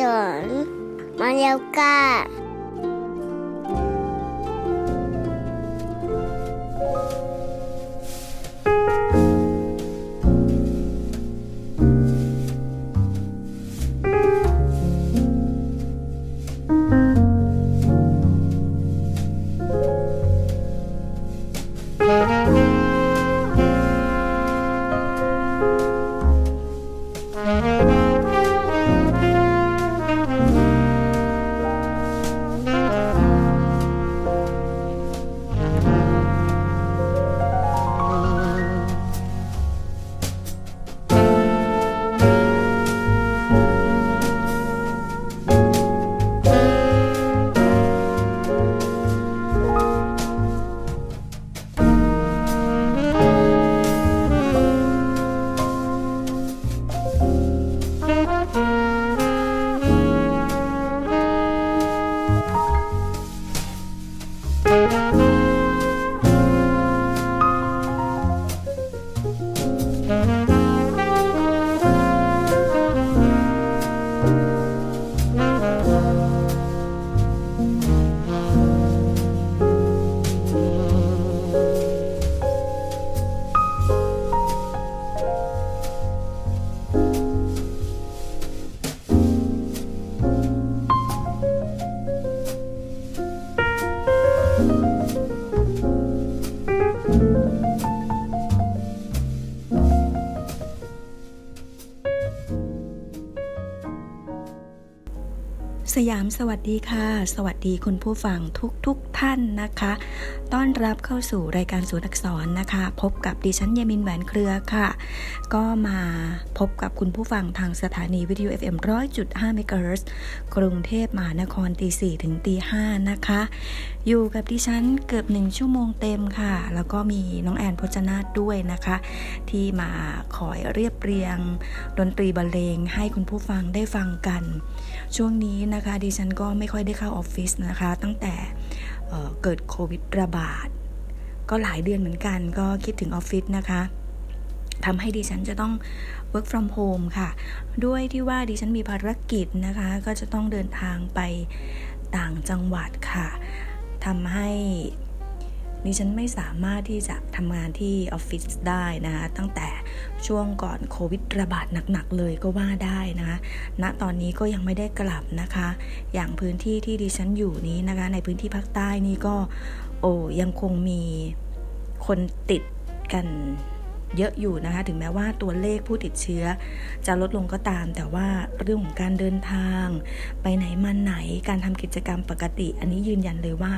จนมาเร็วก้า ยามสวัสดีค่ะ สวัสดีคุณผู้ฟังทุกทุกท่านนะคะ ต้อนรับเข้าสู่รายการศูนย์อักษรนะคะ พบกับดิฉันยามินแหวนเครือค่ะ ก็มาพบกับคุณผู้ฟังทางสถานีวิทยุ FM 100.5เมกะเฮิรตซ์กรุงเทพมหานครตี4ถึงตี5นะคะ อยู่กับดิฉันเกือบหนึ่งชั่วโมงเต็มค่ะ แล้วก็มีน้องแอนพจนาด้วยนะคะ ที่มาคอยเรียบเรียงดนตรีบรรเลงให้คุณผู้ฟังได้ฟังกัน ช่วงนี้นะคะดิฉันก็ไม่ค่อยได้เข้าออฟฟิศนะคะ ตั้งแต่เเกิดโควิดระบาด ก็หลายเดือนเหมือนกันก็คิดถึงออฟฟิศนะคะทำให้ดิฉันจะต้อง work from home ค่ะ ด้วยที่ว่าดิฉันมีภารกิจนะคะ ก็จะต้องเดินทางไปต่างจังหวัดค่ะทำให้ ดิฉันไม่สามารถที่จะทำงานที่ออฟฟิศได้นะคะตั้งแต่ช่วงก่อนโควิดระบาดหนักๆเลยก็ว่าได้นะคะณตอนนี้ก็ยังไม่ได้กลับนะคะ อย่างพื้นที่ที่ดิฉันอยู่นี้นะคะ ในพื้นที่ภาคใต้นี่ก็โอ้ยังคงมีคนติดกันเยอะอยู่นะคะ ถึงแม้ว่าตัวเลขผู้ติดเชื้อ จะลดลงก็ตาม แต่ว่าเรื่องของการเดินทาง ไปไหนมาไหนการทำกิจกรรมปกติ อันนี้ยืนยันเลยว่า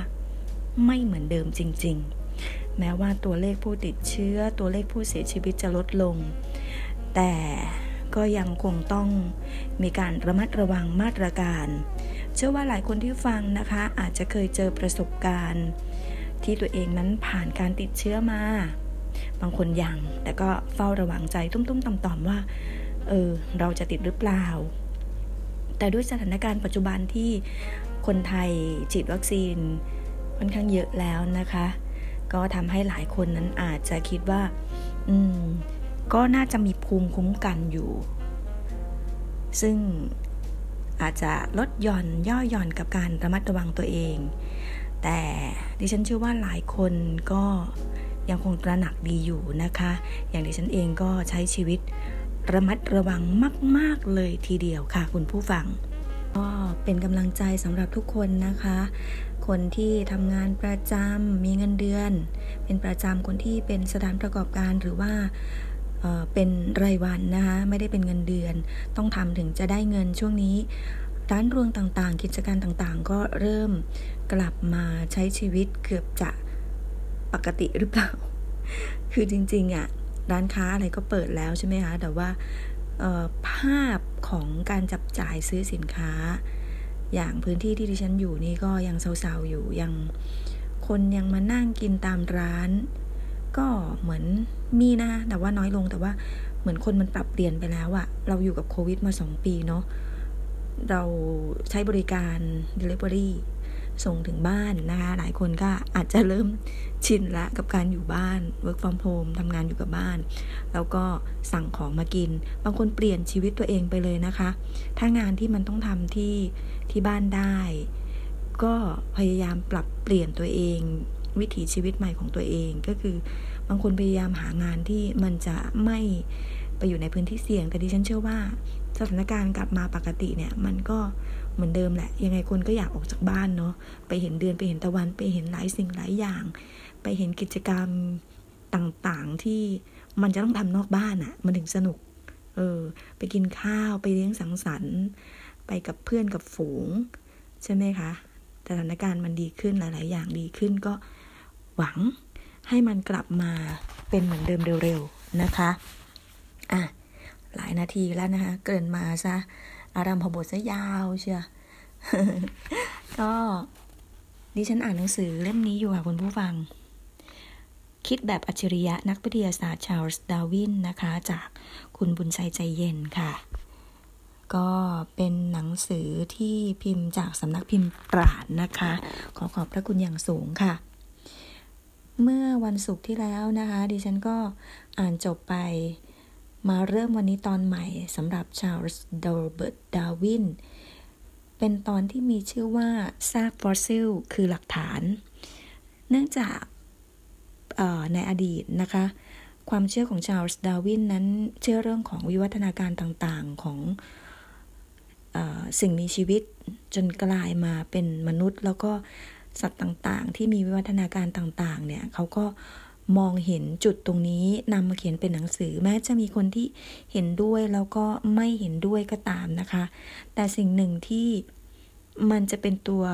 ไม่เหมือนเดิมจริง ๆ แม้ว่าตัวเลขผู้ติดเชื้อตัวเลขผู้เสียชีวิตจะลดลง แต่ก็ยังคงต้องมีการระมัดระวังมาตรการ เชื่อว่าหลายคนที่ฟังนะคะ อาจจะเคยเจอประสบการณ์ ที่ตัวเองนั้นผ่านการติดเชื้อมา บางคนยัง แต่ก็เฝ้าระวังใจตุ้มๆต่อมๆว่าเออเราจะติดหรือเปล่า แต่ด้วยสถานการณ์ปัจจุบันที่คนไทยฉีดวัคซีน ค่อนข้างเยอะแล้วนะคะ ก็ทำให้หลายคนนั้นอาจจะคิดว่า อืม ก็น่าจะมีภูมิคุ้มกันอยู่ ซึ่งอาจจะลดหย่อนย่อหย่อนกับการระมัดระวังตัวเอง แต่ดิฉันเชื่อว่าหลายคนก็ยังคงตระหนักดีอยู่นะคะ อย่างดิฉันเองก็ใช้ชีวิตระมัดระวังมาก ๆ เลยทีเดียวค่ะ คุณผู้ฟัง ก็เป็นกำลังใจสำหรับทุกคนนะคะ คนที่ทำงานประจำมีเงินเดือน เป็นประจำคนที่เป็นสถานประกอบการหรือว่าเป็นรายวันนะคะไม่ได้เป็นเงินเดือน ต้องทำถึงจะได้เงินช่วงนี้ร้านรวงต่างๆ กิจการต่างๆ ก็เริ่มกลับมาใช้ชีวิตเกือบจะปกติหรือเปล่า คือจริงๆอะ่ะร้านค้าอะไรก็เปิดแล้วใช่ไหมคะ แต่ว่าภาพของการจับจ่ายซื้อสินค้า อย่างพื้นที่ที่ดิฉันอยู่นี่ก็ยังเศร้าๆอยู่ยังคนยังมานั่งกินตามร้าน ก็เหมือนมีนะแต่ว่าน้อยลงแต่ว่าเหมือนคนมันปรับเปลี่ยนไปแล้วอะเราอยู่กับโควิดมาสองปีเนาะเราใช้บริการ Delivery ส่งถึงบ้านนะคะ หลายคนก็อาจจะเริ่มชินละกับการอยู่บ้าน work from home ทำงานอยู่กับบ้าน แล้วก็สั่งของมากิน บางคนเปลี่ยนชีวิตตัวเองไปเลยนะคะ ถ้างานที่มันต้องทำที่ที่บ้านได้ ก็พยายามปรับเปลี่ยนตัวเอง วิถีชีวิตใหม่ของตัวเองก็คือบางคนพยายามหางานที่มันจะไม่ไปอยู่ในพื้นที่เสี่ยง แต่ดิฉันเชื่อว่าสถานการณ์กลับมาปกติเนี่ย มันก็ เหมือนเดิมแหละ ยังไงคนก็อยากออกจากบ้านเนาะไปเห็นเดือนไปเห็นตะวันไปเห็นหลายสิ่งหลายอย่าง ไปเห็นกิจกรรมต่างๆที่มันจะต้องทำนอกบ้านอะ่ะ มันถึงสนุก เออ ไปกินข้าวไปเลี้ยงสังสรรค์ ไปกับเพื่อนกับฝูง ใช่ไหมคะสถานการณ์มันดีขึ้นหลาย ๆ อย่างดีขึ้นก็หวังให้มันกลับมาเป็นเหมือนเดิมเร็ว ๆ นะคะ อะ หลายนาทีแล้วนะคะ เกินมาซะ อารามพบทซะยาวเชียก็ดิฉันอ่านหนังสือเล่มนี้อยู่ค่ะคุณผู้ฟัง คิดแบบอัจฉริยะนักวิทยาศาสตร์ชาร์ลส์ดาวินนะคะ จากคุณบุญชัยใจเย็นค่ะ ก็เป็นหนังสือที่พิมพ์จากสำนักพิมพ์ปราดนะคะ ขอขอบพระคุณอย่างสูงค่ะ เมื่อวันศุกร์ที่แล้วนะคะ ดิฉันก็อ่านจบไป มาเริ่มวันนี้ตอนใหม่สำหรับชาร์ลส์โรเบิร์ตดาร์วิน เป็นตอนที่มีชื่อว่าซากฟอสซิลคือหลักฐาน เนื่องจากในอดีตนะคะ ความเชื่อของชาร์ลส์ดาร์วินนั้นเชื่อเรื่องของวิวัฒนาการต่างๆของสิ่งมีชีวิตจนกลายมาเป็นมนุษย์ แล้วก็สัตว์ต่างๆ ที่มีวิวัฒนาการต่างๆเนี่ยเขาก็ มองเห็นจุดตรงนี้นำมาเขียนเป็นหนังสือ แม้จะมีคนที่เห็นด้วยแล้วก็ไม่เห็นด้วยก็ตามนะคะ แต่สิ่งหนึ่งที่มันจะเป็นตัว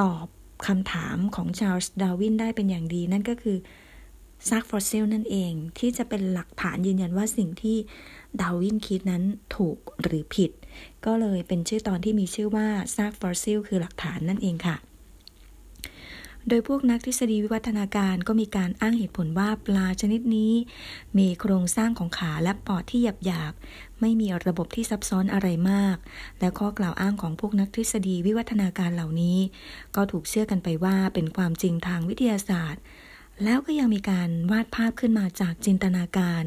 ตอบคำถามของชาร์ลส์ดาร์วินได้เป็นอย่างดี นั่นก็คือซากฟอสซิลนั่นเอง ที่จะเป็นหลักฐานยืนยันว่าสิ่งที่ดาร์วินคิดนั้นถูกหรือผิด ก็เลยเป็นชื่อตอนที่มีชื่อว่าซากฟอสซิลคือหลักฐานนั่นเองค่ะ โดยพวกนักทฤษฎีวิวัฒนาการก็มีการอ้างเหตุผลว่าปลาชนิดนี้ มีโครงสร้างของขาและปอดที่หยาบๆ ไม่มีระบบที่ซับซ้อนอะไรมาก และข้อกล่าวอ้างของพวกนักทฤษฎีวิวัฒนาการเหล่านี้ ก็ถูกเชื่อกันไปว่าเป็นความจริงทางวิทยาศาสตร์ แล้วก็ยังมีการวาดภาพขึ้นมาจากจินตนาการ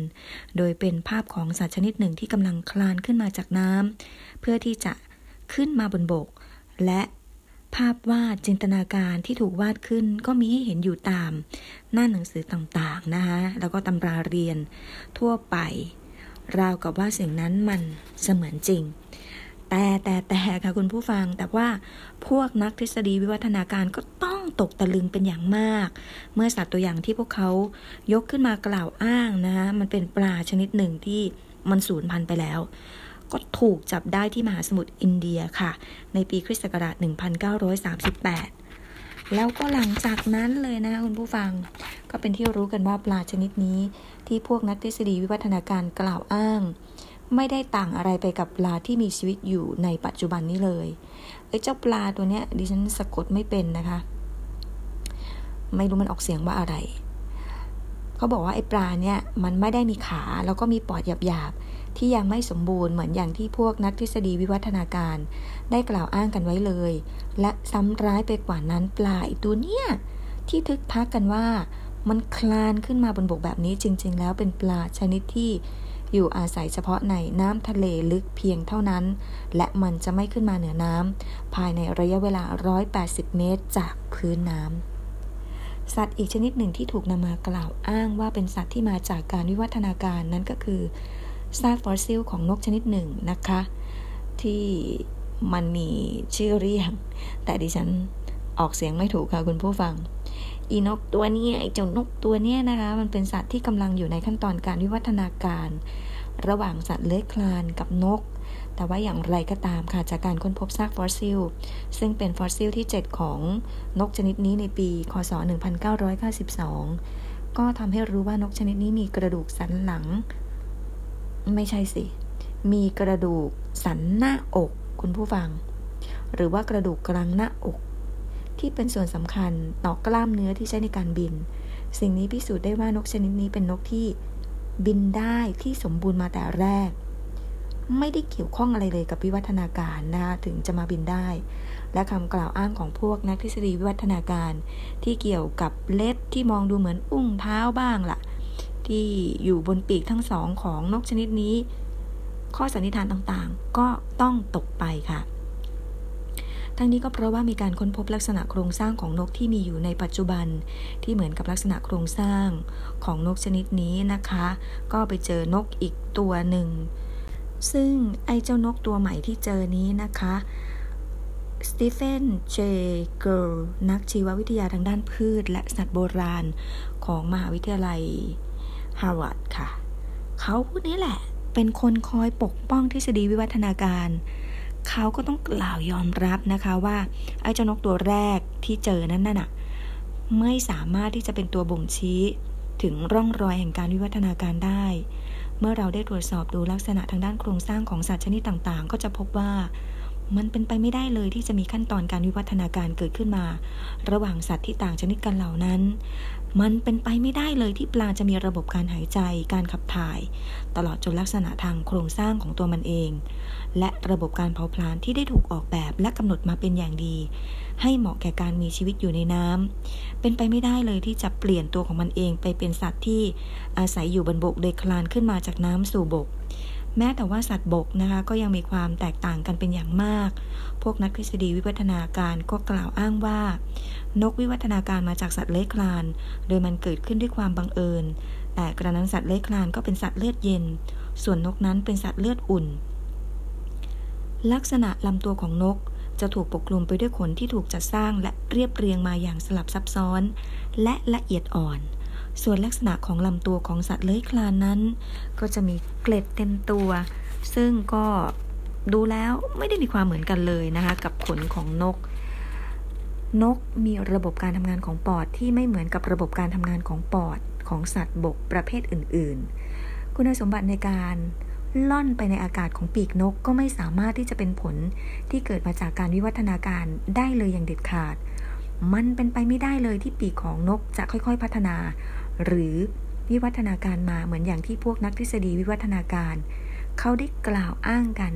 โดยเป็นภาพของสัตว์ชนิดหนึ่งที่กำลังคลานขึ้นมาจากน้ำเพื่อที่จะขึ้นมาบนบก และ ภาพวาดจินตนาการที่ถูกวาดขึ้นก็มีให้เห็นอยู่ตาม หน้าหนังสือต่างๆนะคะแล้วก็ตำราเรียนทั่วไป ราวกับว่าสิ่งนั้นมันเสมือนจริง แต่แต่แต่ค่ะคุณผู้ฟัง แต่ว่าพวกนักทฤษฎีวิวัฒนาการก็ต้องตกตะลึงเป็นอย่างมาก เมื่อสัตว์ตัวอย่างที่พวกเขายกขึ้นมากล่าวอ้างนะคะมันเป็นปลาชนิดหนึ่งที่มันสูญพันธุ์ไปแล้ว ก็ถูกจับได้ที่มหาสมุทรอินเดียค่ะ ในปีคริสต์ศักราช 1938 แล้วก็หลังจากนั้นเลยนะคุณผู้ฟัง ก็เป็นที่รู้กันว่าปลาชนิดนี้ ที่พวกนักทฤษฎีวิวัฒนาการกล่าวอ้าง ไม่ได้ต่างอะไรไปกับปลาที่มีชีวิตอยู่ในปัจจุบันนี้เลยไอ้เจ้าปลาตัวเนี้ยดิฉันสะกดไม่เป็นนะคะ ไม่รู้มันออกเสียงว่าอะไรเขาบอกว่าไอ้ปลาเนี่ยมันไม่ได้มีขาแล้วก็มีปอดหยาบ ที่ยังไม่สมบูรณ์เหมือนอย่างที่พวกนักทฤษฎีวิวัฒนาการ ได้กล่าวอ้างกันไว้เลย และซ้ำร้ายไปกว่านั้นปลาอีกตัวเนี้ยที่ทึกทักกันว่ามันคลานขึ้นมาบนบกแบบนี้จริง ๆ แล้วเป็นปลาชนิดที่อยู่อาศัยเฉพาะในน้ำทะเลลึกเพียงเท่านั้น และมันจะไม่ขึ้นมาเหนือน้ำภายในระยะเวลา 180 เมตรจากพื้นน้ำ สัตว์อีกชนิดหนึ่งที่ถูกนำมากล่าวอ้างว่าเป็นสัตว์ที่มาจากการวิวัฒนาการนั้นก็คือ ซากฟอสซิลของนกชนิดหนึ่งนะคะ ที่มันมีชื่อเรียก แต่ดิฉันออกเสียงไม่ถูกค่ะคุณผู้ฟัง อีนกตัวนี้ไอเจ้านกตัวนี้นะคะ มันเป็นสัตว์ที่กำลังอยู่ในขั้นตอนการวิวัฒนาการ ระหว่างสัตว์เลื้อยคลานกับนก แต่ว่าอย่างไรก็ตามค่ะจากการค้นพบซากฟอสซิล ซึ่งเป็นฟอสซิลที่ 7 ของนกชนิดนี้ในปี คศ 1992ก็ทำให้รู้ว่านกชนิดนี้มีกระดูกสันหลัง ไม่ใช่สิ มีกระดูกสันหน้าอก คุณผู้ฟัง หรือว่ากระดูกกลางหน้าอก ที่เป็นส่วนสำคัญต่อกล้ามเนื้อที่ใช้ในการบิน สิ่งนี้พิสูจน์ได้ว่านกชนิดนี้เป็นนกที่บินได้ที่สมบูรณ์มาแต่แรก ไม่ได้เกี่ยวข้องอะไรเลยกับวิวัฒนาการนะคะถึงจะมาบินได้ และคำกล่าวอ้างของพวกนักทฤษฎีวิวัฒนาการ ที่เกี่ยวกับเล็บที่มองดูเหมือนอุ้งเท้าบ้างละ่ะ ที่อยู่บนปีกทั้งสองของนกชนิดนี้ ข้อสันนิษฐานต่างๆ ก็ต้องตกไปค่ะ ทั้งนี้ก็เพราะว่ามีการค้นพบลักษณะโครงสร้างของนกที่มีอยู่ในปัจจุบัน ที่เหมือนกับลักษณะโครงสร้างของนกชนิดนี้นะคะ ก็ไปเจอนกอีกตัวหนึ่ง ซึ่งไอ้เจ้านกตัวใหม่ที่เจอนี้นะคะสตีเฟน เจ กูลด์ นักชีววิทยาทางด้านพืช และสัตว์โบราณของมหาวิทยาลัย ฮาร์วาร์ดค่ะ เขาผู้นี้แหละ เป็นคนคอยปกป้องทฤษฎีวิวัฒนาการ เขาก็ต้องกล่าวยอมรับนะคะว่าไอ้เจ้านกตัวแรกที่เจอนั้นน่ะไม่สามารถที่จะเป็นตัวบ่งชี้ถึงร่องรอยแห่งการวิวัฒนาการได้ เมื่อเราได้ตรวจสอบดูลักษณะทางด้านโครงสร้างของสัตว์ชนิดต่างๆ ก็จะพบว่ามันเป็นไปไม่ได้เลยที่จะมีขั้นตอนการวิวัฒนาการเกิดขึ้นมา ระหว่างสัตว์ที่ต่างชนิดกันเหล่านั้น มันเป็นไปไม่ได้เลยที่ปลาจะมีระบบการหายใจ การขับถ่าย ตลอดจนลักษณะทางโครงสร้างของตัวมันเอง และระบบการเผาผลาญที่ได้ถูกออกแบบและกำหนดมาเป็นอย่างดี ให้เหมาะแก่การมีชีวิตอยู่ในน้ำเป็นไปไม่ได้เลยที่จะเปลี่ยนตัวของมันเองไปเป็นสัตว์ที่อาศัยอยู่บนบกโดยคลานขึ้นมาจากน้ำสู่บก แม้แต่ว่าสัตว์บกนะคะก็ยังมีความแตกต่างกันเป็นอย่างมาก พวกนักทฤษฎีวิวัฒนาการก็กล่าวอ้างว่า นกวิวัฒนาการมาจากสัตว์เลื้อยคลาน โดยมันเกิดขึ้นด้วยความบังเอิญ แต่กระนั้นสัตว์เลื้อยคลานก็เป็นสัตว์เลือดเย็น ส่วนนกนั้นเป็นสัตว์เลือดอุ่น ลักษณะลำตัวของนกจะถูกปกคลุมไปด้วยขนที่ถูกจัดสร้างและเรียบเรียงมาอย่างสลับซับซ้อน และละเอียดอ่อน ส่วนลักษณะของลำตัวของสัตว์เลื้อยคลานนั้น ก็จะมีเกล็ดเต็มตัว ซึ่งก็ดูแล้วไม่ได้มีความเหมือนกันเลยนะคะ กับขนของนก นกมีระบบการทำงานของปอดที่ไม่เหมือนกับระบบการทำงานของปอดของสัตว์บกประเภทอื่น ๆ คุณสมบัติในการล่อนไปในอากาศของปีกนกก็ไม่สามารถที่จะเป็นผลที่เกิดมาจากการวิวัฒนาการได้เลยอย่างเด็ดขาด มันเป็นไปไม่ได้เลยที่ปีกของนกจะค่อยๆพัฒนา หรือวิวัฒนาการมาเหมือนอย่างที่พวกนักทฤษฎีวิวัฒนาการ เขาได้กล่าวอ้างกัน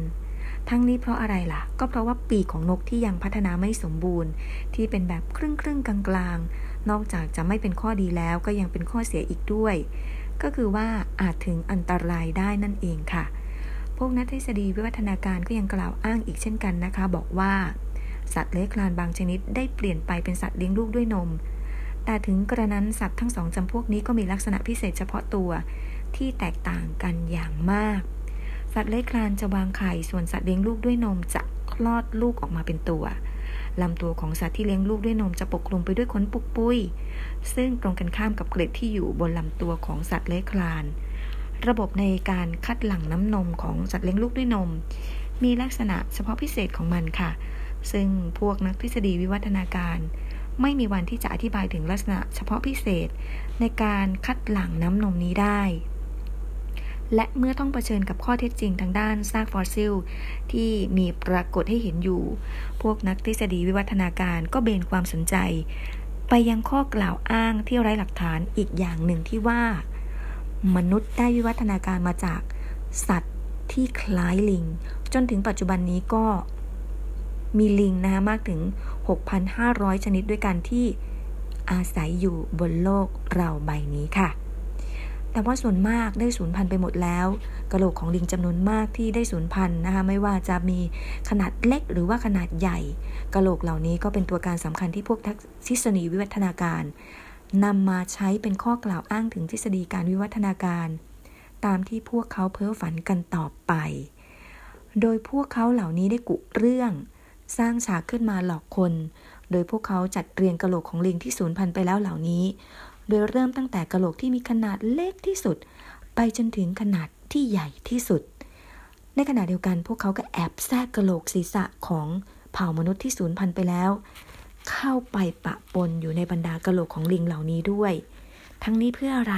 ทั้งนี้เพราะอะไรล่ะ ก็เพราะว่าปีกของนกที่ยังพัฒนาไม่สมบูรณ์ ที่เป็นแบบครึ่งครึ่งกลางๆนอกจากจะไม่เป็นข้อดีแล้วก็ยังเป็นข้อเสียอีกด้วย ก็คือว่าอาจถึงอันตรายได้นั่นเองค่ะ พวกนักทฤษฎีวิวัฒนาการก็ยังกล่าวอ้างอีกเช่นกันนะคะ บอกว่า สัตว์เลื้อยคลานบางชนิดได้เปลี่ยนไปเป็นสัตว์เลี้ยงลูกด้วยนม แต่ถึงกระนั้นสัตว์ทั้งสองจำพวกนี้ก็มีลักษณะพิเศษเฉพาะตัวที่แตกต่างกันอย่างมาก สัตว์เลื้อยคลานจะวางไข่ ส่วนสัตว์เลี้ยงลูกด้วยนมจะคลอดลูกออกมาเป็นตัวลำตัวของสัตว์ที่เลี้ยงลูกด้วยนมจะปกคลุมไปด้วยขนปุกปุย ซึ่งตรงกันข้ามกับเกล็ดที่อยู่บนลำตัวของสัตว์เลื้อยคลาน ระบบในการคัดหลั่งน้ำนมของสัตว์เลี้ยงลูกด้วยนม มีลักษณะเฉพาะพิเศษของมันค่ะ ซึ่งพวกนักทฤษฎีวิวัฒนาการ ไม่มีวันที่จะอธิบายถึงลักษณะเฉพาะพิเศษ ในการคัดหลั่งน้ำนมนี้ได้ และเมื่อต้องเผชิญกับข้อเท็จจริงทางด้านซากฟอสซิล ที่มีปรากฏให้เห็นอยู่ พวกนักทฤษฎีวิวัฒนาการก็เบนความสนใจ ไปยังข้อกล่าวอ้างที่ไร้หลักฐานอีกอย่างหนึ่งที่ว่า มนุษย์ได้วิวัฒนาการมาจากสัตว์ที่คล้ายลิง จนถึงปัจจุบันนี้ก็ มีลิงนะคะมากถึง 6,500 ชนิดด้วยกันที่อาศัยอยู่บนโลกเราใบนี้ค่ะ แต่ว่าส่วนมากได้สูญพันธุ์ไปหมดแล้ว กระโหลกของลิงจำนวนมากที่ได้สูญพันธุ์นะคะ ไม่ว่าจะมีขนาดเล็กหรือว่าขนาดใหญ่ กระโหลกเหล่านี้ก็เป็นตัวการสำคัญที่พวกทฤษฎีวิวัฒนาการนำมาใช้เป็นข้อกล่าวอ้างถึงทฤษฎีการวิวัฒนาการ ตามที่พวกเขาเพ้อฝันกันต่อไป โดยพวกเขาเหล่านี้ได้กุเรื่อง สร้างฉากขึ้นมาหลอกคน โดยพวกเขาจัดเรียงกระโหลกของลิงที่สูญพันธุ์ไปแล้วเหล่านี้ โดยเริ่มตั้งแต่กระโหลกที่มีขนาดเล็กที่สุด ไปจนถึงขนาดที่ใหญ่ที่สุด ในขณะเดียวกันพวกเขาก็แอบแทรกกระโหลกศีรษะของเผ่ามนุษย์ที่สูญพันธุ์ไปแล้ว เข้าไปปะปนอยู่ในบรรดากระโหลกของลิงเหล่านี้ด้วย ทั้งนี้เพื่ออะไร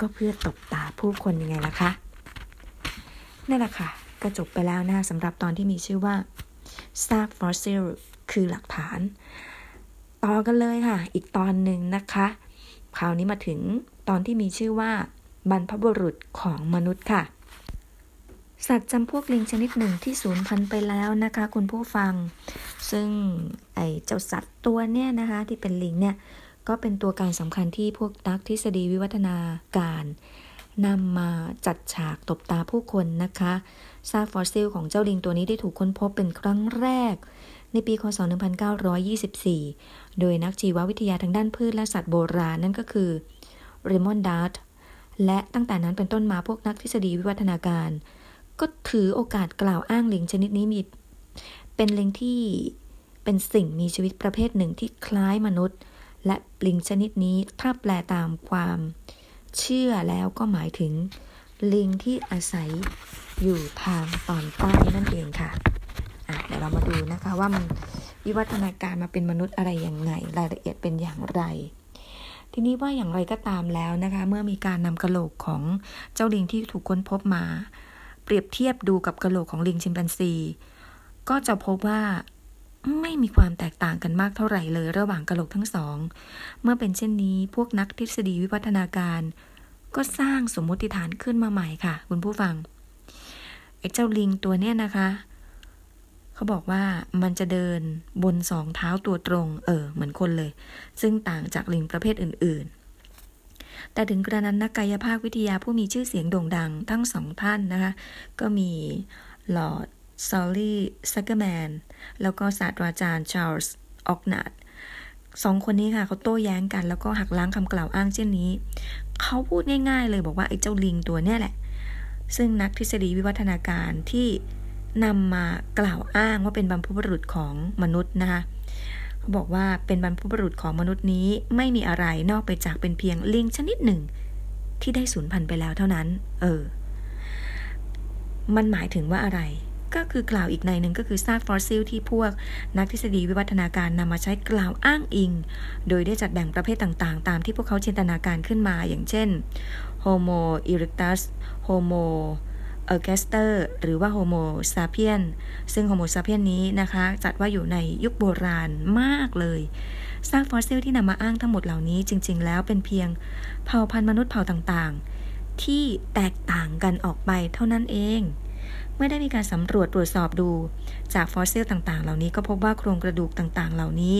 ก็เพื่อตบตาผู้คนยังไงล่ะคะนั่นแหละค่ะ ก็จบไปแล้วนะสำหรับตอนที่มีชื่อว่าซากฟอสซิลคือหลักฐาน ต่อกันเลยค่ะ อีกตอนหนึ่งนะคะ คราวนี้มาถึงตอนที่มีชื่อว่า บรรพบุรุษของมนุษย์ค่ะ สัตว์จำพวกลิงชนิดหนึ่งที่สูญพันธุ์ไปแล้วนะคะ คุณผู้ฟัง ซึ่งไอเจ้าสัตว์ตัวเนี้ยนะคะ ที่เป็นลิงเนี่ยก็เป็นตัวการสำคัญที่พวกนักทฤษฎีวิวัฒนาการ นำมาจัดฉากตบตาผู้คนนะคะซากฟอสซิลของเจ้าลิงตัวนี้ได้ถูกค้นพบเป็นครั้งแรก ในปีคศ 1924 โดยนักชีววิทยาทางด้านพืชและสัตว์โบราณนั่นก็คือเรมอนดาร์ตและตั้งแต่นั้นเป็นต้นมาพวกนักทฤษฎีวิวัฒนาการ ก็ถือโอกาสกล่าวอ้างลิงชนิดนี้มี เป็นลิงที่เป็นสิ่งมีชีวิตประเภทหนึ่งที่คล้ายมนุษย์ และลิงชนิดนี้ถ้าแปลตามความ เชื่อแล้วก็หมายถึง ลิงที่อาศัยอยู่ทางตอนใต้นั่นเองค่ะอะเดี๋ยวเรามาดูนะคะว่ามันวิวัฒนาการมาเป็นมนุษย์อะไรยังไง รายละเอียดเป็นอย่างไร ทีนี้ว่าอย่างไรก็ตามแล้วนะคะ เมื่อมีการนำกระโหลกของเจ้าลิงที่ถูกค้นพบมา เปรียบเทียบดูกับกระโหลกของลิงชิมแปนซี ก็จะพบว่า ไม่มีความแตกต่างกันมากเท่าไหร่เลยระหว่างกระโหลกทั้งสอง เมื่อเป็นเช่นนี้พวกนักทฤษฎีวิวัฒนาการ ก็สร้างสมมติฐานขึ้นมาใหม่ค่ะ คุณผู้ฟังไอ้เจ้าลิงตัวเนี้ยนะคะ เขาบอกว่ามันจะเดินบนสองเท้าตัวตรง เออ เหมือนคนเลย ซึ่งต่างจากลิงประเภทอื่น ๆ แต่ถึงกระนั้นนักกายภาพวิทยาผู้มีชื่อเสียงโด่งดังทั้งสองท่านนะคะ ก็มีลอร์ด ซอลลี่ซักเกอร์แมน แล้วก็ศาสตราจารย์ชาร์ลส์ออกซ์นาร์ดสองคนนี้ค่ะเขาโต้แย้งกัน แล้วก็หักล้างคำกล่าวอ้างเช่นนี้ เขาพูดง่ายๆ เลยบอกว่าไอ้เจ้าลิงตัวเนี้ยแหละ ซึ่งนักทฤษฎีวิวัฒนาการที่นำมากล่าวอ้างว่าเป็นบรรพบุรุษของมนุษย์นะคะเขาบอกว่าเป็นบรรพบุรุษของมนุษย์นี้ไม่มีอะไรนอกไปจากเป็นเพียงลิงชนิดหนึ่ง ที่ได้สูญพันธุ์ไปแล้วเท่านั้น เออ มันหมายถึงว่าอะไร ก็คือกล่าวอีกในหนึ่งก็คือซากฟอสซิลที่พวกนักทฤษฎีวิวัฒนาการนำมาใช้กล่าวอ้างอิง โดยได้จัดแบ่งประเภทต่างๆ ตามที่พวกเขาจินตนาการขึ้นมาอย่างเช่น Homo erectus Homo e r g a s t e r หรือว่า Homo sapien ซึ่ง Homo sapien นี้นะคะ จัดว่าอยู่ในยุคโบราณมากเลยซากฟอสซิลที่นำมาอ้างทั้งหมดเหล่านี้จริง ๆ แล้วเป็นเพียงเผ่าพันธุ์มนุษย์เผ่าต่างๆ ที่แตกต่างกันออกไปเท่านั้นเอง เมื่อได้มีการสำรวจตรวจสอบดู จากฟอสซิลต่างๆ เหล่านี้ก็พบว่าโครงกระดูกต่างๆ เหล่านี้